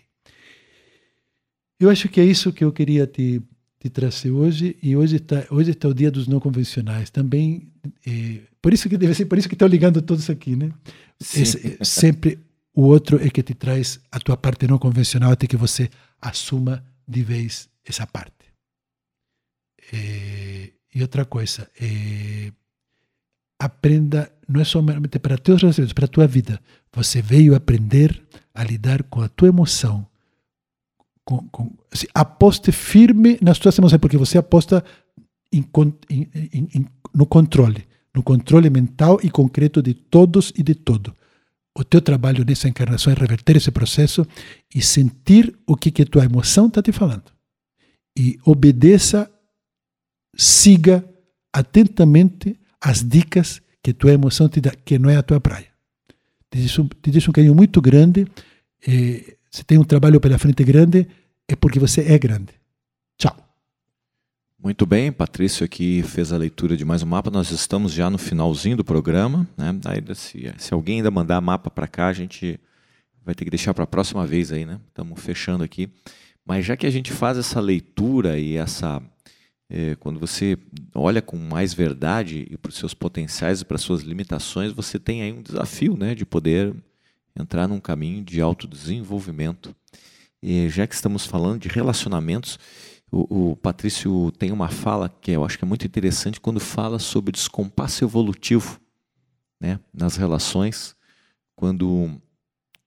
Eu acho que é isso que eu queria te, te trazer hoje e hoje está hoje está o dia dos não convencionais também é, por isso que deve ser por isso que estão ligando todos aqui né esse, sempre o outro é que te traz a tua parte não convencional até que você assuma de vez essa parte. É, e outra coisa, é, aprenda, não é somente para teus relacionamentos, para a tua vida. Você veio aprender a lidar com a tua emoção. Com, com, assim, aposte firme nas tuas emoções, porque você aposta em, em, em, no controle no controle mental e concreto de todos e de todo. o teu trabalho nessa encarnação é reverter esse processo e sentir o que, que tua emoção está te falando. E obedeça, siga atentamente as dicas que tua emoção te dá, que não é a tua praia. Te um, te diz um carinho muito grande. Eh, se tem um trabalho pela frente grande, é porque você é grande. Muito bem, Patrício aqui fez a leitura de mais um mapa. Nós estamos já no finalzinho do programa. Né? Aí, se, se alguém ainda mandar mapa para cá, a gente vai ter que deixar para a próxima vez aí, né? Estamos fechando aqui. Mas já que a gente faz essa leitura e essa. É, quando você olha com mais verdade para os seus potenciais e para as suas limitações, você tem aí um desafio né, de poder entrar num caminho de autodesenvolvimento. E já que estamos falando de relacionamentos, o, o, Patrício tem uma fala que eu acho que é muito interessante quando fala sobre descompasso evolutivo né, nas relações, quando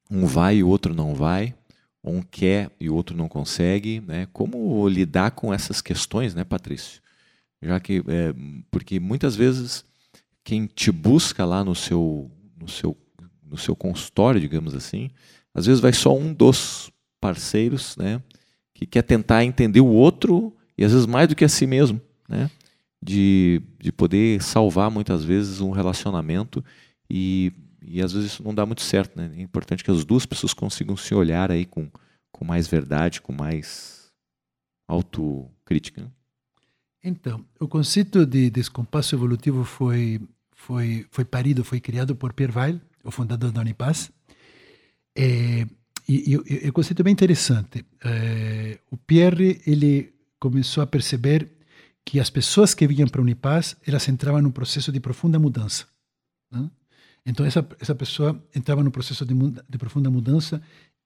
um vai e o outro não vai, um quer e o outro não consegue, né? Como lidar com essas questões, né, Patrício? Já que é, porque muitas vezes quem te busca lá no seu no seu no seu consultório, digamos assim, às vezes vai só um dos parceiros, né? Que quer tentar entender o outro e às vezes mais do que a si mesmo, né? De, de poder salvar muitas vezes um relacionamento e, e às vezes isso não dá muito certo, né? É importante que as duas pessoas consigam se olhar aí com, com mais verdade, com mais autocrítica. Né? Então, o conceito de descompasso evolutivo foi foi foi parido, foi criado por Pierre Weil, o fundador da Unipaz. É, e, e, e o conceito é bem interessante. É, o Pierre ele começou a perceber que as pessoas que vinham para a Unipaz elas entravam num processo de profunda mudança. Né? Então essa essa pessoa entrava num processo de, de profunda mudança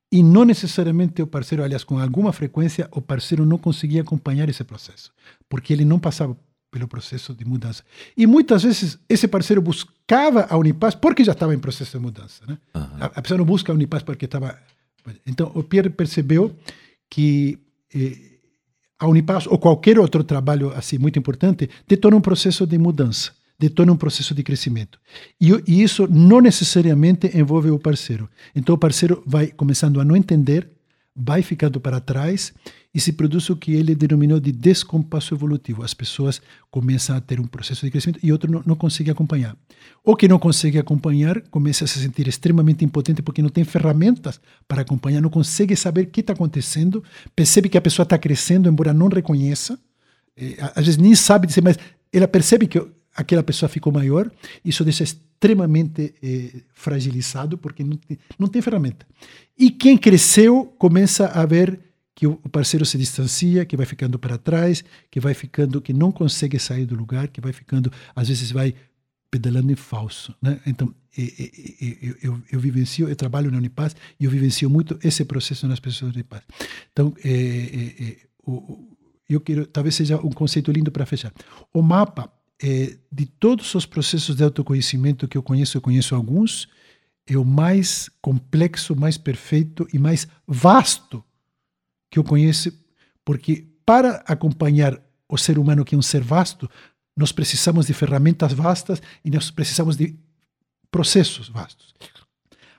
e não necessariamente o parceiro, aliás, com alguma frequência, o parceiro não conseguia acompanhar esse processo, porque ele não passava pelo processo de mudança. E muitas vezes esse parceiro buscava a Unipaz porque já estava em processo de mudança. Né? Uhum. A, a pessoa não busca a Unipaz porque estava então, o Pierre percebeu que eh, a Unipaz ou qualquer outro trabalho assim muito importante detona um processo de mudança, detona um processo de crescimento. E, e isso não necessariamente envolve o parceiro. Então, o parceiro vai começando a não entender, vai ficando para trás e se produz o que ele denominou de descompasso evolutivo. As pessoas começam a ter um processo de crescimento e outro não, não consegue acompanhar. O que não consegue acompanhar começa a se sentir extremamente impotente porque não tem ferramentas para acompanhar, não consegue saber o que está acontecendo, percebe que a pessoa está crescendo, embora não reconheça, é, às vezes nem sabe dizer, mas ela percebe que aquela pessoa ficou maior, isso deixa extremamente eh, fragilizado porque não tem, não tem ferramenta. E quem cresceu começa a ver que o parceiro se distancia, que vai ficando para trás, que vai ficando, que não consegue sair do lugar, que vai ficando, às vezes vai pedalando em falso, né? Então, eu, eu, eu, vivencio, eu trabalho na Unipaz e eu vivencio muito esse processo nas pessoas da Unipaz. Então, é, é, é, eu quero, talvez seja um conceito lindo para fechar. O mapa é, de todos os processos de autoconhecimento que eu conheço, eu conheço alguns, é o mais complexo, mais perfeito e mais vasto que eu conheço, porque para acompanhar o ser humano, que é um ser vasto, nós precisamos de ferramentas vastas e nós precisamos de processos vastos.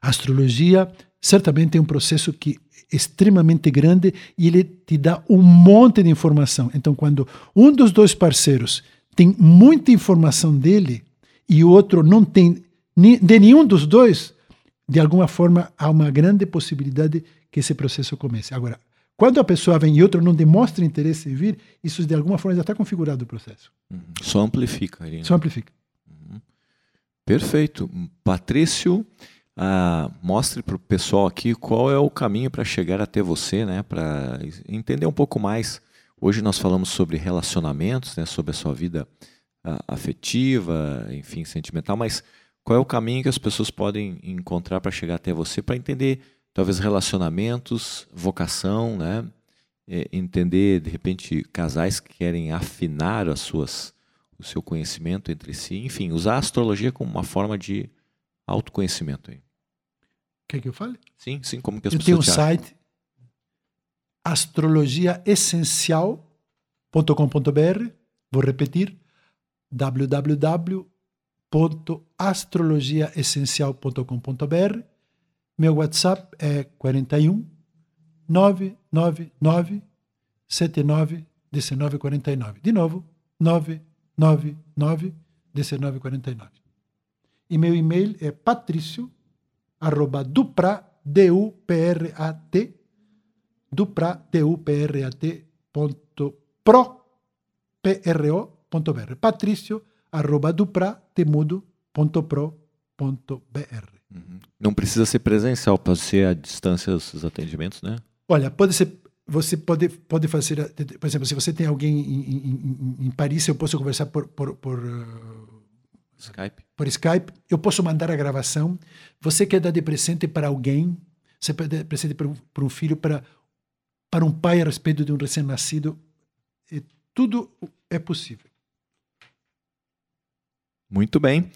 A astrologia certamente é um processo que é extremamente grande e ele te dá um monte de informação. Então, quando um dos dois parceiros tem muita informação dele e o outro não tem de nenhum dos dois, de alguma forma há uma grande possibilidade que esse processo comece. Agora, quando a pessoa vem e outro não demonstra interesse em vir, isso de alguma forma já está configurado o processo. Uhum. Só amplifica. Né? Só amplifica. Uhum. Perfeito. Patrício, ah, mostre para o pessoal aqui qual é o caminho para chegar até você, né? para entender um pouco mais. Hoje nós falamos sobre relacionamentos, né? sobre a sua vida afetiva, enfim, sentimental, mas qual é o caminho que as pessoas podem encontrar para chegar até você, para entender talvez relacionamentos, vocação, né? É, entender de repente casais que querem afinar as suas o seu conhecimento entre si, enfim, usar a astrologia como uma forma de autoconhecimento aí. Quer que eu fale? Sim, sim, como que as eu pessoas tenho um site astrologiaessencial.com.br, vou repetir www.astrologiaessencial.com.br Meu WhatsApp é 41 999 79 1949. De novo, 999 1949. E meu e-mail é patrício arroba dupra, D-U-P-R-A-T, dupra, D-U-P-R-A-T, ponto pro, P-R-O, ponto br. Patrício arroba. Uhum. Não precisa ser presencial, pode ser à distância os atendimentos, né? Olha, pode ser você pode, pode fazer, por exemplo, se você tem alguém em, em, em Paris, eu posso conversar por, por, por uh, Skype. Por Skype, eu posso mandar a gravação. Você quer dar de presente para alguém, você pode dar presente para um filho, para, para um pai a respeito de um recém-nascido. Tudo é possível. Muito bem.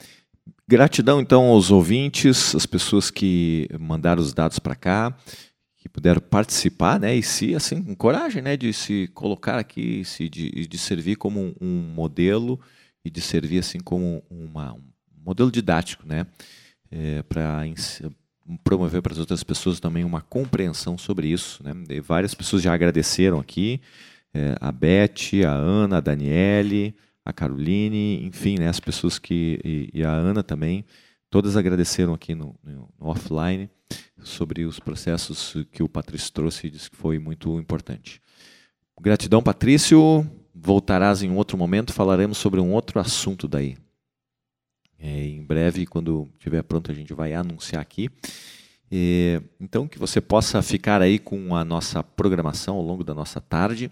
Gratidão então aos ouvintes, as pessoas que mandaram os dados para cá que puderam participar, né, e se assim com coragem, né, de se colocar aqui, se de, de servir como um, modelo e de servir assim como uma, um modelo didático, né, é, promover para as outras pessoas também uma compreensão sobre isso, né. E várias pessoas já agradeceram aqui, é, a Beth, a Ana, a Daniele, a Caroline, enfim, né, as pessoas que e, e a Ana também, todas agradeceram aqui no, no, no offline sobre os processos que o Patrício trouxe e disse que foi muito importante. Gratidão, Patrício. Voltarás em outro momento, falaremos sobre um outro assunto daí. É, em breve, quando estiver pronto, a gente vai anunciar aqui. É, então, que você possa ficar aí com a nossa programação ao longo da nossa tarde,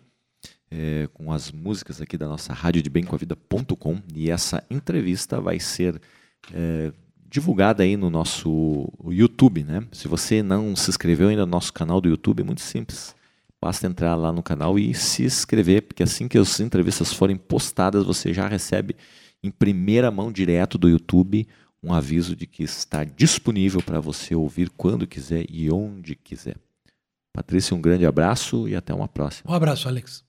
é, com as músicas aqui da nossa rádio de bemcoavida.com. E essa entrevista vai ser é, divulgada aí no nosso YouTube, né? Se você não se inscreveu ainda no nosso canal do YouTube, é muito simples. Basta entrar lá no canal e se inscrever, porque assim que as entrevistas forem postadas, você já recebe em primeira mão direto do YouTube um aviso de que está disponível para você ouvir quando quiser e onde quiser. Patrícia, um grande abraço e até uma próxima. Um abraço, Alex.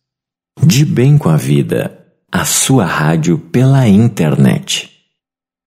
De bem com a vida, a sua rádio pela internet.